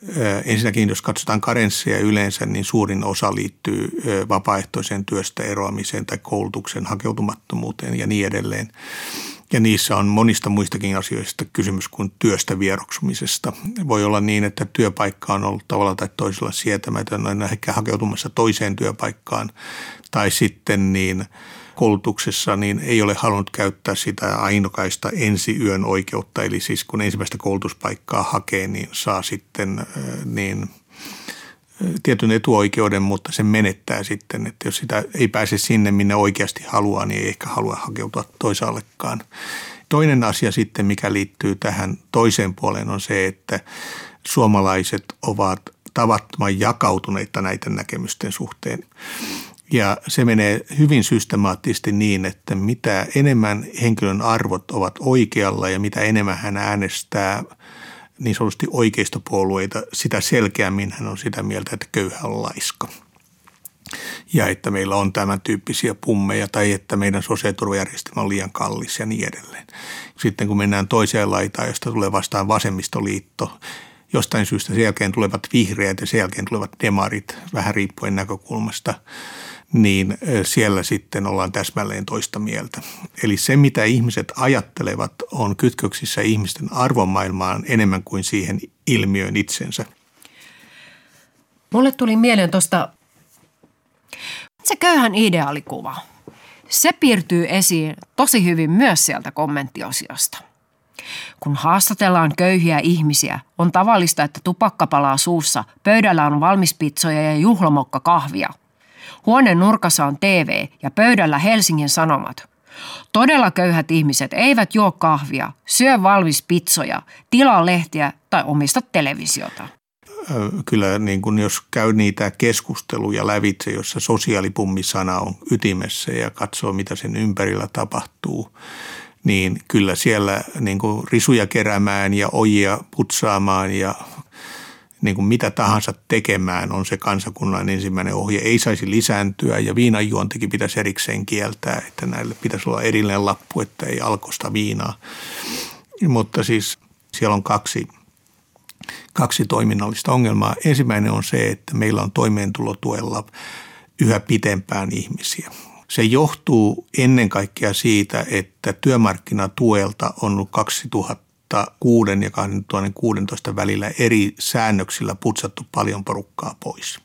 Ensinnäkin, jos katsotaan karensseja yleensä, niin suurin osa liittyy vapaaehtoiseen työstä eroamiseen tai koulutuksen hakeutumattomuuteen ja niin edelleen. Ja niissä on monista muistakin asioista kysymys kuin työstä vieroksumisesta. Voi olla niin, että työpaikka on ollut tavalla tai toisella sietämätön, on ehkä hakeutumassa toiseen työpaikkaan. Tai sitten niin koulutuksessa niin ei ole halunnut käyttää sitä ainokaista ensi yön oikeutta. Eli siis kun ensimmäistä koulutuspaikkaa hakee, niin saa sitten niin – tietyn etuoikeuden, mutta se menettää sitten, että jos sitä ei pääse sinne, minne oikeasti haluaa, niin ei ehkä halua hakeutua toisaallekaan. Toinen asia sitten, mikä liittyy tähän toiseen puoleen, on se, että suomalaiset ovat tavattoman jakautuneita näiden näkemysten suhteen. Ja se menee hyvin systemaattisesti niin, että mitä enemmän henkilön arvot ovat oikealla ja mitä enemmän hän äänestää – niin sanotusti oikeistopuolueita, sitä selkeämmin hän on sitä mieltä, että köyhä on laiska. Ja että meillä on tämän tyyppisiä pummeja tai että meidän sosiaaliturvajärjestelmä on liian kallis ja niin edelleen. Sitten kun mennään toiseen laitaan, josta tulee vastaan vasemmistoliitto, jostain syystä sen jälkeen tulevat vihreät ja sen jälkeen tulevat demarit, vähän riippuen näkökulmasta – niin siellä sitten ollaan täsmälleen toista mieltä. Eli se, mitä ihmiset ajattelevat, on kytköksissä ihmisten arvomaailmaan enemmän kuin siihen ilmiöön itsensä. Mulle tuli mieleen tuosta se köyhän ideaalikuva. Se piirtyy esiin tosi hyvin myös sieltä kommenttiosiosta. Kun haastatellaan köyhiä ihmisiä, on tavallista, että tupakka palaa suussa, pöydällä on valmis pizzoja ja juhlamokka kahvia – Huoneen nurkassa on TV ja pöydällä Helsingin Sanomat. Todella köyhät ihmiset eivät juo kahvia, syö valmis pizzoja, tilaa lehtiä tai omista televisiota. Kyllä niin kun jos käy niitä keskusteluja lävitse, jossa sosiaalipummisana on ytimessä ja katsoo, mitä sen ympärillä tapahtuu, niin kyllä siellä niin risuja keräämään ja ojia putsaamaan ja niin kuin mitä tahansa tekemään on se kansakunnan ensimmäinen ohje. Ei saisi lisääntyä ja viinanjuontikin pitäisi erikseen kieltää, että näille pitäisi olla erillinen lappu, että ei alkosta viinaa. Mutta siis siellä on kaksi, kaksi toiminnallista ongelmaa. Ensimmäinen on se, että meillä on toimeentulotuella yhä pitempään ihmisiä. Se johtuu ennen kaikkea siitä, että työmarkkinatuelta on ollut 2000 2006 ja 2016 välillä eri säännöksillä putsattu paljon porukkaa pois.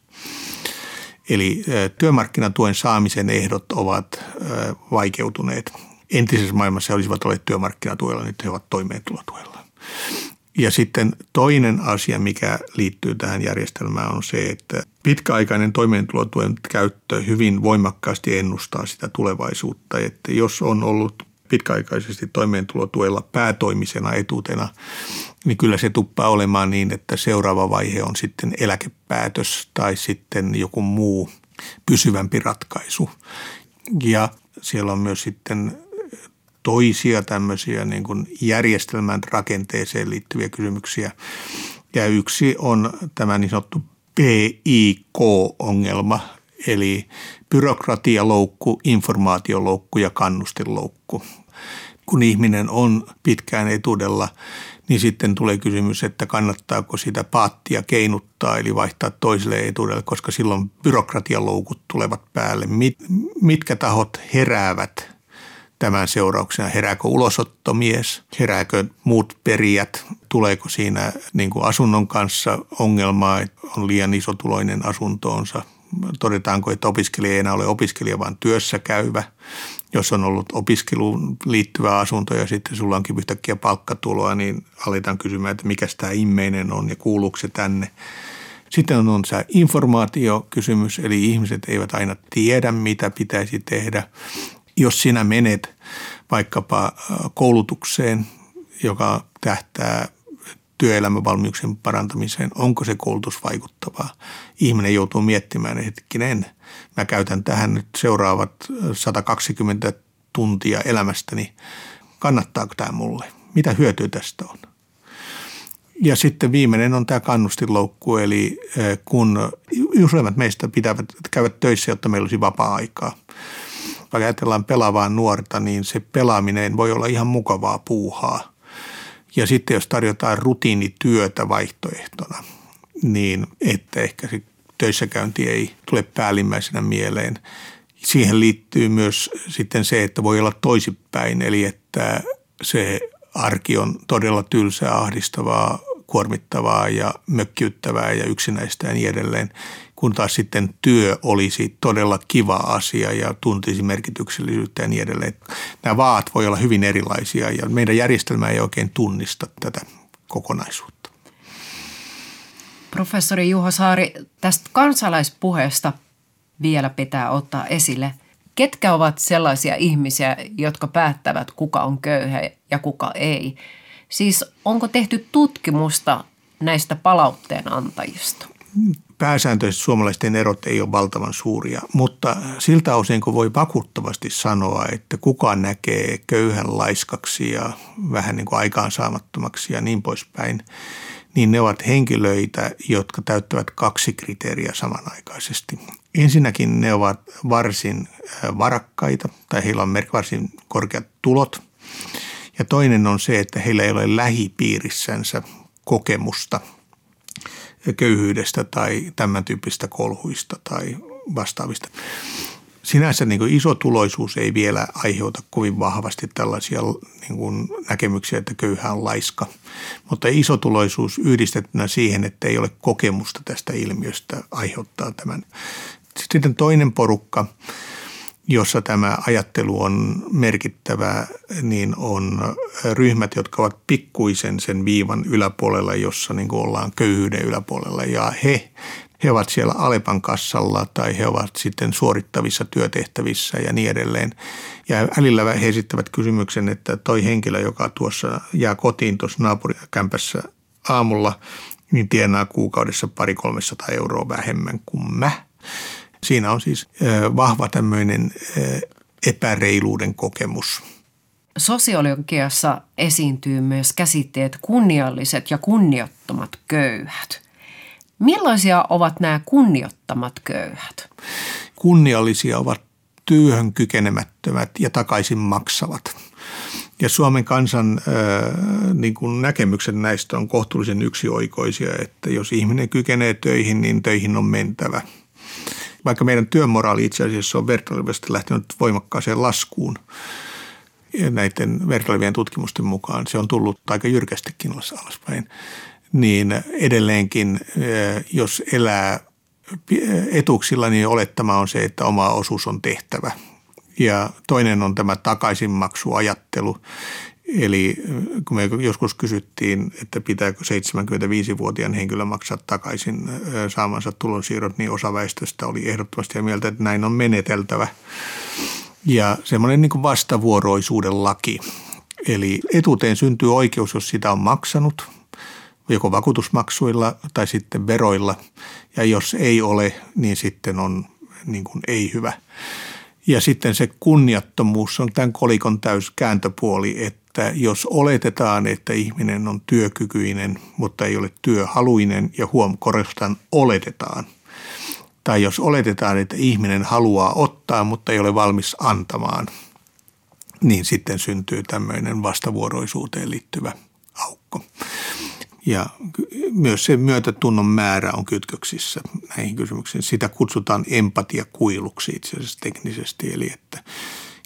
Eli työmarkkinatuen saamisen ehdot ovat vaikeutuneet. Entisessä maailmassa he olisivat olleet työmarkkinatuella, nyt he ovat toimeentulotuella. Ja sitten toinen asia, mikä liittyy tähän järjestelmään, on se, että pitkäaikainen toimeentulotuen käyttö hyvin voimakkaasti ennustaa sitä tulevaisuutta. Että jos on ollut pitkäaikaisesti toimeentulotuella päätoimisena etuutena, niin kyllä se tuppaa olemaan niin, että seuraava vaihe on sitten eläkepäätös tai sitten joku muu pysyvämpi ratkaisu. Ja siellä on myös sitten toisia tämmöisiä niin kuin järjestelmän rakenteeseen liittyviä kysymyksiä. Ja yksi on tämä niin sanottu PIK-ongelma, eli byrokratialoukku, informaatioloukku ja kannustinloukku. Kun ihminen on pitkään etudella, niin sitten tulee kysymys, että kannattaako sitä paattia keinuttaa eli vaihtaa toiselle etuudelle, koska silloin byrokratialoukut tulevat päälle. Mit, mitkä tahot heräävät tämän seurauksena? Herääkö ulosottomies? Herääkö muut perijät? Tuleeko siinä niin kuin asunnon kanssa ongelmaa, että on liian isotuloinen asuntoonsa? Todetaanko, että opiskelija ei enää ole opiskelija, vaan työssä käyvä? Jos on ollut opiskeluun liittyvä asunto ja sitten sulla onkin yhtäkkiä palkkatuloa, niin aletaan kysymään, että mikä tämä immeinen on ja kuuluuko se tänne. Sitten on se informaatiokysymys, eli ihmiset eivät aina tiedä, mitä pitäisi tehdä. Jos sinä menet vaikkapa koulutukseen, joka tähtää työelämävalmiuksien parantamiseen, onko se koulutus vaikuttavaa. Ihminen joutuu miettimään, hetkinen, mä käytän tähän nyt seuraavat 120 tuntia elämästäni. Kannattaako tämä mulle? Mitä hyötyä tästä on? Ja sitten viimeinen on tämä kannustinloukku, eli kun useimmat meistä pitävät käyvät töissä, jotta meillä olisi vapaa-aikaa. Vaikka ajatellaan pelaavaa nuorta, niin se pelaaminen voi olla ihan mukavaa puuhaa – ja sitten jos tarjotaan rutiinityötä vaihtoehtona, niin että ehkä se töissäkäynti ei tule päällimmäisenä mieleen. Siihen liittyy myös sitten se, että voi olla toisipäin, eli että se arki on todella tylsää, ahdistavaa, kuormittavaa ja mökkiyttävää ja yksinäistä ja niin edelleen kun taas sitten työ olisi todella kiva asia ja tuntisi merkityksellisyyttä ja niin edelleen. Nämä vaat voi olla hyvin erilaisia ja meidän järjestelmä ei oikein tunnista tätä kokonaisuutta. Professori Juho Saari, tästä kansalaispuheesta vielä pitää ottaa esille. Ketkä ovat sellaisia ihmisiä, jotka päättävät, kuka on köyhä ja kuka ei? Siis onko tehty tutkimusta näistä palautteen antajista? pääsääntöisesti suomalaisten erot ei ole valtavan suuria, mutta siltä osin kun voi vakuuttavasti sanoa, että kukaan näkee köyhän laiskaksi ja vähän niin kuin aikaansaamattomaksi ja niin poispäin, niin ne ovat henkilöitä, jotka täyttävät kaksi kriteeriä samanaikaisesti. Ensinnäkin ne ovat varsin varakkaita tai heillä on varsin korkeat tulot. Ja toinen on se, että heillä ei ole lähipiirissänsä kokemusta – köyhyydestä tai tämän tyyppistä kolhuista tai vastaavista. Sinänsä niin kuin iso tuloisuus ei vielä aiheuta kovin vahvasti tällaisia niin kuin näkemyksiä, että köyhä on laiska. Mutta iso tuloisuus yhdistettynä siihen, että ei ole kokemusta tästä ilmiöstä aiheuttaa tämän. Sitten toinen porukka, jossa tämä ajattelu on merkittävää, niin on ryhmät, jotka ovat pikkuisen sen viivan yläpuolella, jossa niin kuin ollaan köyhyyden yläpuolella. Ja he, he ovat siellä Alepan kassalla tai he ovat sitten suorittavissa työtehtävissä ja niin edelleen. Ja välillä he esittävät kysymyksen, että toi henkilö, joka tuossa jää kotiin tuossa naapurikämpässä aamulla, niin tienaa kuukaudessa pari 300 euroa vähemmän kuin mä – Siinä on siis vahva tämmöinen epäreiluuden kokemus. Sosiologiassa esiintyy myös käsitteet kunnialliset ja kunniottomat köyhät. Millaisia ovat nämä kunniottomat köyhät? Kunniallisia ovat työhön kykenemättömät ja takaisin maksavat. Ja Suomen kansan äh, niin kuin näkemykset näistä on kohtuullisen yksioikoisia, että jos ihminen kykenee töihin, niin töihin on mentävä – vaikka meidän työmoraali itse asiassa on vertailevasti lähtenyt voimakkaaseen laskuun näiden vertailevien tutkimusten mukaan, se on tullut aika jyrkästikin alaspäin, niin edelleenkin eh, jos elää etuuksilla, niin olettama on se, että oma osuus on tehtävä. Ja toinen on tämä takaisinmaksuajattelu, Eli kun me joskus kysyttiin, että pitääkö 75-vuotiaan henkilö maksaa takaisin saamansa tulonsiirrot, niin osa väestöstä oli ehdottomasti mieltä, että näin on meneteltävä. Ja semmoinen niin kuin vastavuoroisuuden laki. Eli etuuteen syntyy oikeus, jos sitä on maksanut, joko vakuutusmaksuilla tai sitten veroilla. Ja jos ei ole, niin sitten on niin kuin ei hyvä. Ja sitten se kunniattomuus on tämän kolikon täys kääntöpuoli, että jos oletetaan, että ihminen on työkykyinen, mutta ei ole työhaluinen, ja huom, korostan, oletetaan. Tai jos oletetaan, että ihminen haluaa ottaa, mutta ei ole valmis antamaan, niin sitten syntyy tämmöinen vastavuoroisuuteen liittyvä aukko. Ja myös se myötätunnon määrä on kytköksissä näihin kysymyksiin. Sitä kutsutaan empatiakuiluksi itse asiassa teknisesti, eli että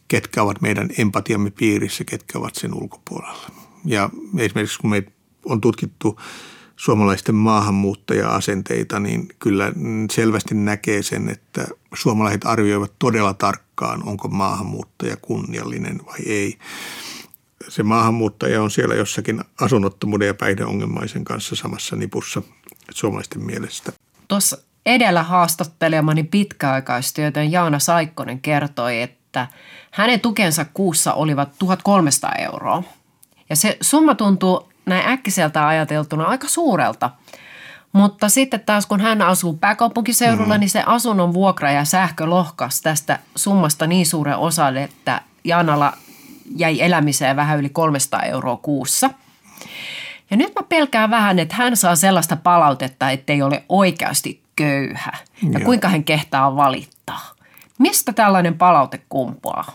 ketkä ovat meidän empatiamme piirissä, ketkä ovat sen ulkopuolella. Ja esimerkiksi kun me on tutkittu suomalaisten maahanmuuttaja-asenteita, niin kyllä selvästi näkee sen, että suomalaiset arvioivat todella tarkkaan, onko maahanmuuttaja kunniallinen vai ei se maahanmuuttaja on siellä jossakin asunnottomuuden ja päihdeongelmaisen kanssa samassa nipussa suomalaisten mielestä. Tuossa edellä haastattelemani pitkäaikaistyötön Jaana Saikkonen kertoi, että hänen tukensa kuussa olivat 1300 euroa. Ja se summa tuntuu näin äkkiseltä ajateltuna aika suurelta. Mutta sitten taas kun hän asuu pääkaupunkiseudulla, mm. niin se asunnon vuokra ja sähkö lohkas tästä summasta niin suuren osan, että Jaanalla jäi elämiseen vähän yli 300 euroa kuussa. Ja nyt mä pelkään vähän, että hän saa sellaista palautetta, ettei ole oikeasti köyhä. Ja Joo. kuinka hän kehtaa valittaa. Mistä tällainen palaute kumpuaa?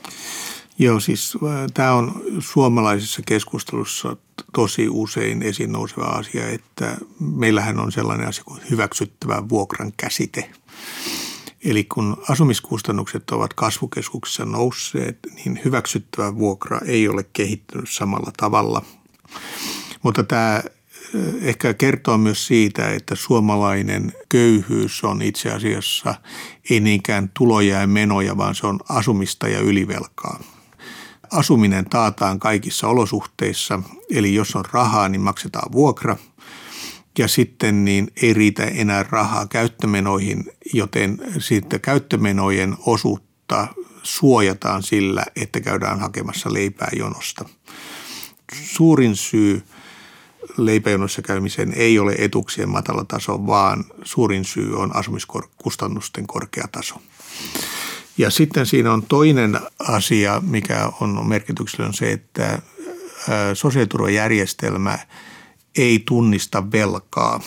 Joo, siis äh, tämä on suomalaisessa keskustelussa tosi usein esiin nouseva asia, että meillähän on sellainen asia kuin hyväksyttävä vuokran käsite. Eli kun asumiskustannukset ovat kasvukeskuksissa nousseet, niin hyväksyttävä vuokra ei ole kehittynyt samalla tavalla. Mutta tämä ehkä kertoo myös siitä, että suomalainen köyhyys on itse asiassa ei niinkään tuloja ja menoja, vaan se on asumista ja ylivelkaa. Asuminen taataan kaikissa olosuhteissa, eli jos on rahaa, niin maksetaan vuokra – ja sitten niin ei riitä enää rahaa käyttömenoihin, joten sitten käyttömenojen osuutta suojataan sillä, että käydään hakemassa leipää jonosta. Suurin syy leipäjonossa käymiseen ei ole etuksien matala taso, vaan suurin syy on asumiskustannusten korkea taso. Ja sitten siinä on toinen asia, mikä on merkityksellinen, on se, että sosiaaliturvajärjestelmä – ei tunnista velkaa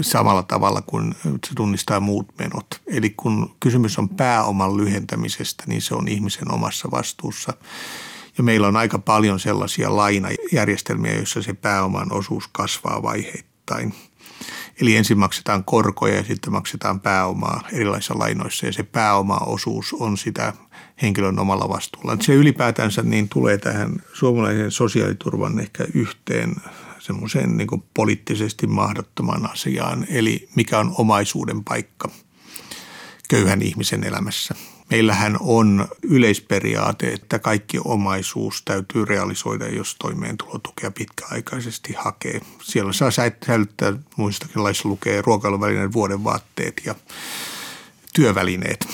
samalla tavalla kuin se tunnistaa muut menot. Eli kun kysymys on pääoman lyhentämisestä, niin se on ihmisen omassa vastuussa. Ja meillä on aika paljon sellaisia lainajärjestelmiä, joissa se pääoman osuus kasvaa vaiheittain. Eli ensin maksetaan korkoja ja sitten maksetaan pääomaa erilaisissa lainoissa ja se pääomaosuus on sitä henkilön omalla vastuulla. Se ylipäätänsä niin tulee tähän suomalaisen sosiaaliturvan ehkä yhteen semmoiseen niin poliittisesti mahdottoman asiaan, eli mikä on omaisuuden paikka köyhän ihmisen elämässä. Meillähän on yleisperiaate, että kaikki omaisuus täytyy realisoida, jos toimeentulotukea pitkäaikaisesti hakee. Siellä saa säilyttää, muistakin laissa lukee ruokailuvälineen vuoden vaatteet ja työvälineet.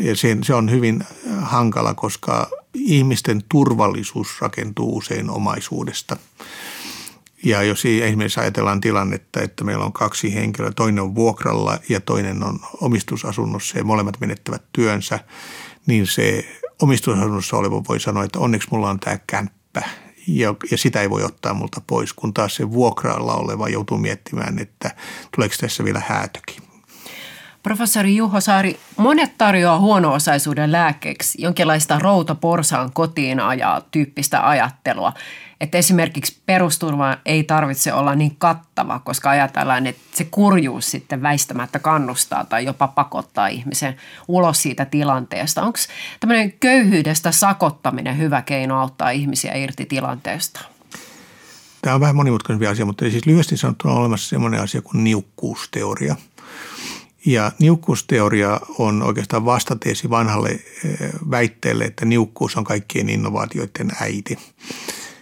Ja se on hyvin hankala, koska ihmisten turvallisuus rakentuu usein omaisuudesta – ja jos esimerkiksi ajatellaan tilannetta, että meillä on kaksi henkilöä, toinen on vuokralla ja toinen on omistusasunnossa ja molemmat menettävät työnsä, niin se omistusasunnossa oleva voi sanoa, että onneksi mulla on tämä kämppä ja, sitä ei voi ottaa multa pois, kun taas se vuokralla oleva joutuu miettimään, että tuleeko tässä vielä häätökin. Professori Juho Saari, monet tarjoaa huono-osaisuuden lääkkeeksi jonkinlaista routa porsaan kotiin ajaa tyyppistä ajattelua – että esimerkiksi perusturva ei tarvitse olla niin kattava, koska ajatellaan, että se kurjuus sitten väistämättä kannustaa tai jopa pakottaa ihmisen ulos siitä tilanteesta. Onko tämmöinen köyhyydestä sakottaminen hyvä keino auttaa ihmisiä irti tilanteesta? Tämä on vähän monimutkaisempi asia, mutta siis lyhyesti sanottuna on olemassa sellainen asia kuin niukkuusteoria. Ja niukkuusteoria on oikeastaan vastateesi vanhalle eh, väitteelle, että niukkuus on kaikkien innovaatioiden äiti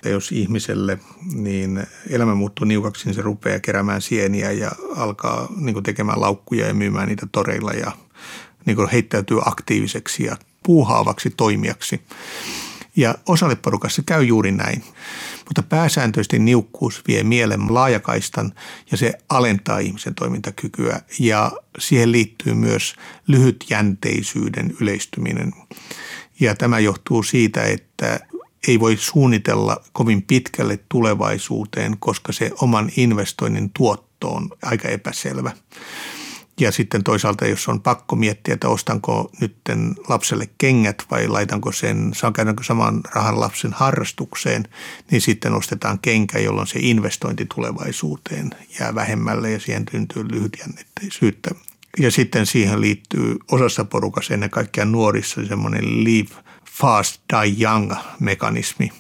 että jos ihmiselle niin elämä muuttuu niukaksi, niin se rupeaa keräämään sieniä ja alkaa niin tekemään laukkuja ja myymään niitä toreilla ja niin heittäytyy aktiiviseksi ja puuhaavaksi toimijaksi. Ja osalle porukassa käy juuri näin. Mutta pääsääntöisesti niukkuus vie mielen laajakaistan ja se alentaa ihmisen toimintakykyä ja siihen liittyy myös lyhytjänteisyyden yleistyminen. Ja tämä johtuu siitä, että ei voi suunnitella kovin pitkälle tulevaisuuteen, koska se oman investoinnin tuotto on aika epäselvä. Ja sitten toisaalta, jos on pakko miettiä, että ostanko nyt lapselle kengät vai laitanko sen, käydänkö saman rahan lapsen harrastukseen, niin sitten ostetaan kenkä, jolloin se investointi tulevaisuuteen jää vähemmälle ja siihen syntyy lyhytjännitteisyyttä. Ja sitten siihen liittyy osassa porukassa ennen kaikkea nuorissa semmoinen live fast die young mekanismi.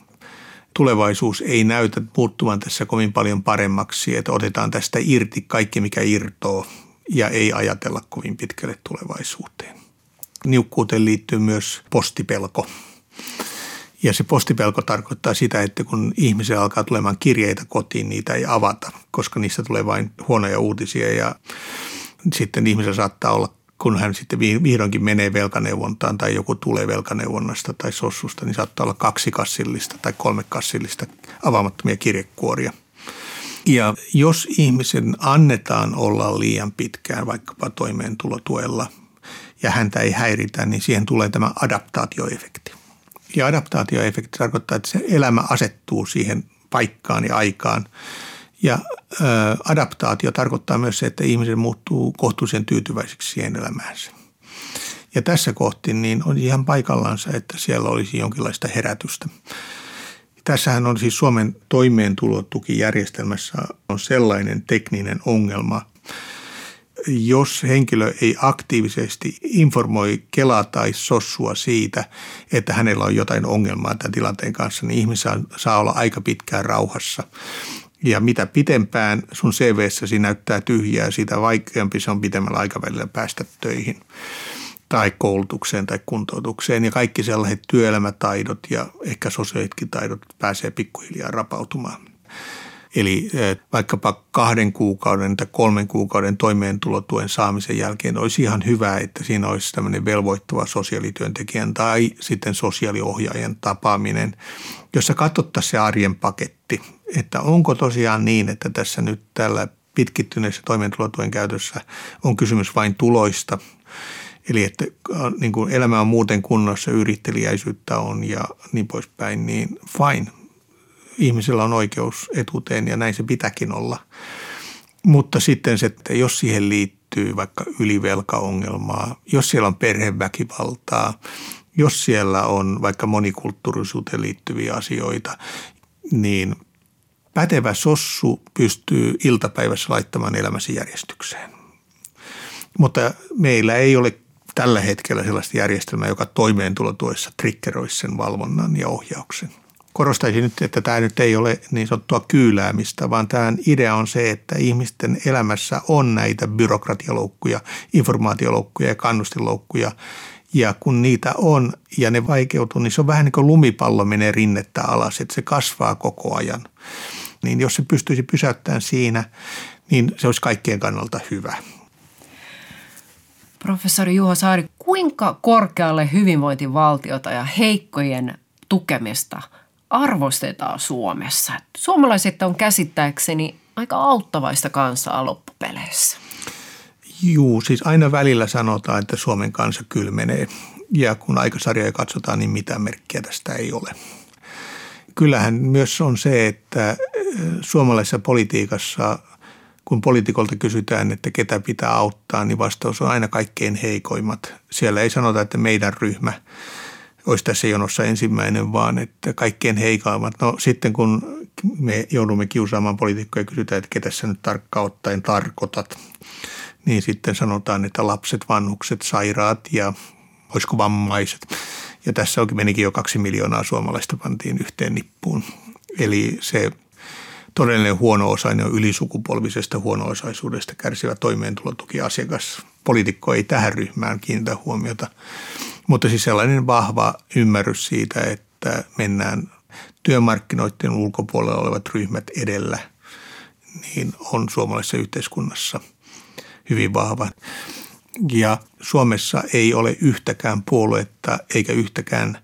Tulevaisuus ei näytä muuttuvan tässä kovin paljon paremmaksi, että otetaan tästä irti kaikki, mikä irtoo ja ei ajatella kovin pitkälle tulevaisuuteen. Niukkuuteen liittyy myös postipelko. Ja se postipelko tarkoittaa sitä, että kun ihmisellä alkaa tulemaan kirjeitä kotiin, niitä ei avata, koska niistä tulee vain huonoja uutisia ja sitten ihmisellä saattaa olla, kun hän sitten vihdoinkin menee velkaneuvontaan tai joku tulee velkaneuvonnasta tai sossusta, niin saattaa olla kaksi kassillista tai kolme kassillista avaamattomia kirjekuoria – ja jos ihmisen annetaan olla liian pitkään vaikkapa toimeentulotuella ja häntä ei häiritä, niin siihen tulee tämä adaptaatioefekti. Ja adaptaatioefekti tarkoittaa, että se elämä asettuu siihen paikkaan ja aikaan. Ja ö, adaptaatio tarkoittaa myös se, että ihmisen muuttuu kohtuullisen tyytyväiseksi siihen elämäänsä. Ja tässä kohti niin on ihan paikallansa, että siellä olisi jonkinlaista herätystä. Tässähän on siis Suomen toimeentulotukijärjestelmässä on sellainen tekninen ongelma, jos henkilö ei aktiivisesti informoi Kelaa tai Sossua siitä, että hänellä on jotain ongelmaa tämän tilanteen kanssa, niin ihminen saa olla aika pitkään rauhassa. Ja mitä pitempään sun CVssäsi näyttää tyhjää, sitä vaikeampi se on pitemmällä aikavälillä päästä töihin tai koulutukseen tai kuntoutukseen ja kaikki sellaiset työelämätaidot ja ehkä sosiaalitkin taidot pääsee pikkuhiljaa rapautumaan. Eli vaikkapa kahden kuukauden tai kolmen kuukauden toimeentulotuen saamisen jälkeen olisi ihan hyvä, että siinä olisi tämmöinen velvoittava sosiaalityöntekijän tai sitten sosiaaliohjaajan tapaaminen, jossa katsottaisiin se arjen paketti, että onko tosiaan niin, että tässä nyt tällä pitkittyneessä toimeentulotuen käytössä on kysymys vain tuloista – Eli että niin kuin elämä on muuten kunnossa, yrittelijäisyyttä on ja niin poispäin, niin fine. Ihmisellä on oikeus etuuteen ja näin se pitäkin olla. Mutta sitten se, että jos siihen liittyy vaikka ylivelkaongelmaa, jos siellä on perheväkivaltaa, jos siellä on vaikka monikulttuurisuuteen liittyviä asioita, niin pätevä sossu pystyy iltapäivässä laittamaan elämäsi järjestykseen. Mutta meillä ei ole tällä hetkellä sellaista järjestelmää, joka toimeentulotuessa triggeroisi sen valvonnan ja ohjauksen. Korostaisin nyt, että tämä nyt ei ole niin sanottua kyyläämistä, vaan tämän idea on se, että ihmisten elämässä on näitä byrokratialoukkuja, informaatioloukkuja ja kannustinloukkuja, ja kun niitä on ja ne vaikeutuu, niin se on vähän niin kuin lumipallo menee rinnettä alas, että se kasvaa koko ajan. Niin jos se pystyisi pysäyttämään siinä, niin se olisi kaikkien kannalta hyvä. Professori Juho Saari, kuinka korkealle hyvinvointivaltiota ja heikkojen tukemista arvostetaan Suomessa? Suomalaiset on käsittääkseni aika auttavaista kansaa loppupeleissä. Juu, siis aina välillä sanotaan, että Suomen kansa kylmenee. Ja kun aikasarjoja katsotaan, niin mitään merkkiä tästä ei ole. Kyllähän myös on se, että suomalaisessa politiikassa – kun poliitikolta kysytään, että ketä pitää auttaa, niin vastaus on aina kaikkein heikoimmat. Siellä ei sanota, että meidän ryhmä olisi tässä jonossa ensimmäinen, vaan että kaikkein heikoimmat. No sitten kun me joudumme kiusaamaan poliitikkoja ja kysytään, että ketä sä nyt tarkkaan ottaen tarkoitat, niin sitten sanotaan, että lapset, vanhukset, sairaat ja olisiko vammaiset. Ja tässä onkin menikin jo kaksi miljoonaa suomalaista pantiin yhteen nippuun. Eli se todellinen huono-osainen on ylisukupolvisesta huono-osaisuudesta kärsivä toimeentulotukiasiakas. Poliitikko ei tähän ryhmään kiinnitä huomiota, mutta siis sellainen vahva ymmärrys siitä, että mennään työmarkkinoiden ulkopuolella olevat ryhmät edellä, niin on suomalaisessa yhteiskunnassa hyvin vahva. Ja Suomessa ei ole yhtäkään puoluetta eikä yhtäkään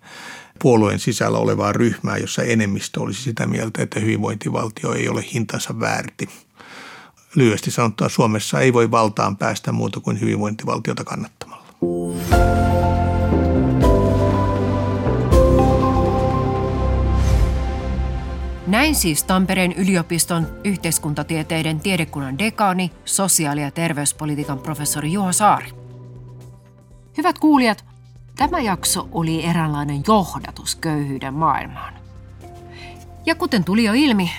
puolueen sisällä olevaa ryhmää, jossa enemmistö olisi sitä mieltä, että hyvinvointivaltio ei ole hintansa väärti. Lyhyesti sanottuna Suomessa ei voi valtaan päästä muuta kuin hyvinvointivaltiota kannattamalla. Näin siis Tampereen yliopiston yhteiskuntatieteiden tiedekunnan dekaani, sosiaali- ja terveyspolitiikan professori Juha Saari. Hyvät kuulijat, tämä jakso oli eräänlainen johdatus köyhyyden maailmaan. Ja kuten tuli jo ilmi,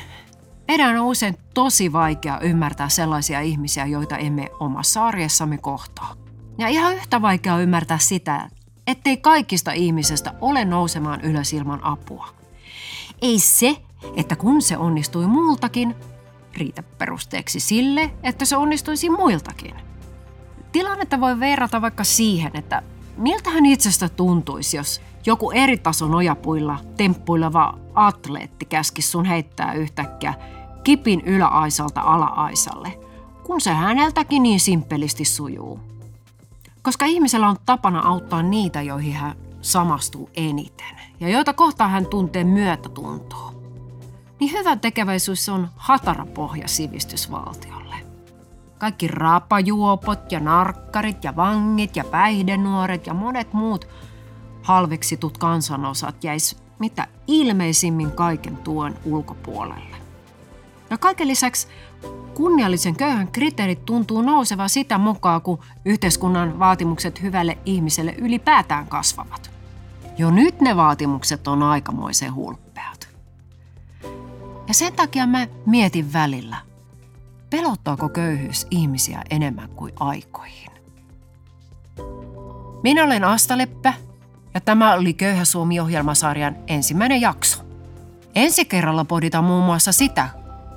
meidän on usein tosi vaikea ymmärtää sellaisia ihmisiä, joita emme omassa arjessamme kohtaa. Ja ihan yhtä vaikea ymmärtää sitä, ettei kaikista ihmisistä ole nousemaan ylös ilman apua. Ei se, että kun se onnistui muultakin, riitä perusteeksi sille, että se onnistuisi muiltakin. Tilannetta voi verrata vaikka siihen, että miltähän itsestä tuntuisi, jos joku eri tason ojapuilla temppuileva atleetti käskisi sun heittää yhtäkkiä kipin yläaisalta alaaisalle, kun se häneltäkin niin simppelisti sujuu. Koska ihmisellä on tapana auttaa niitä, joihin hän samastuu eniten ja joita kohtaan hän tuntee myötätuntoa niin hyvän tekeväisyys on hatara pohja sivistysvaltiolle. Kaikki raapajuopot ja narkkarit ja vangit ja päihdenuoret ja monet muut halveksitut kansanosat jäis mitä ilmeisimmin kaiken tuon ulkopuolelle. Ja kaiken lisäksi kunniallisen köyhän kriteerit tuntuu nouseva sitä mukaan, kun yhteiskunnan vaatimukset hyvälle ihmiselle ylipäätään kasvavat. Jo nyt ne vaatimukset on aikamoisen hulppeat. Ja sen takia mä mietin välillä, pelottaako köyhyys ihmisiä enemmän kuin aikoihin. Minä olen Asta Leppä ja tämä oli Köyhä Suomi-ohjelmasarjan ensimmäinen jakso. Ensi kerralla pohditaan muun muassa sitä,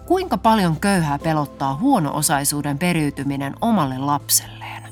kuinka paljon köyhää pelottaa huono-osaisuuden periytyminen omalle lapselleen.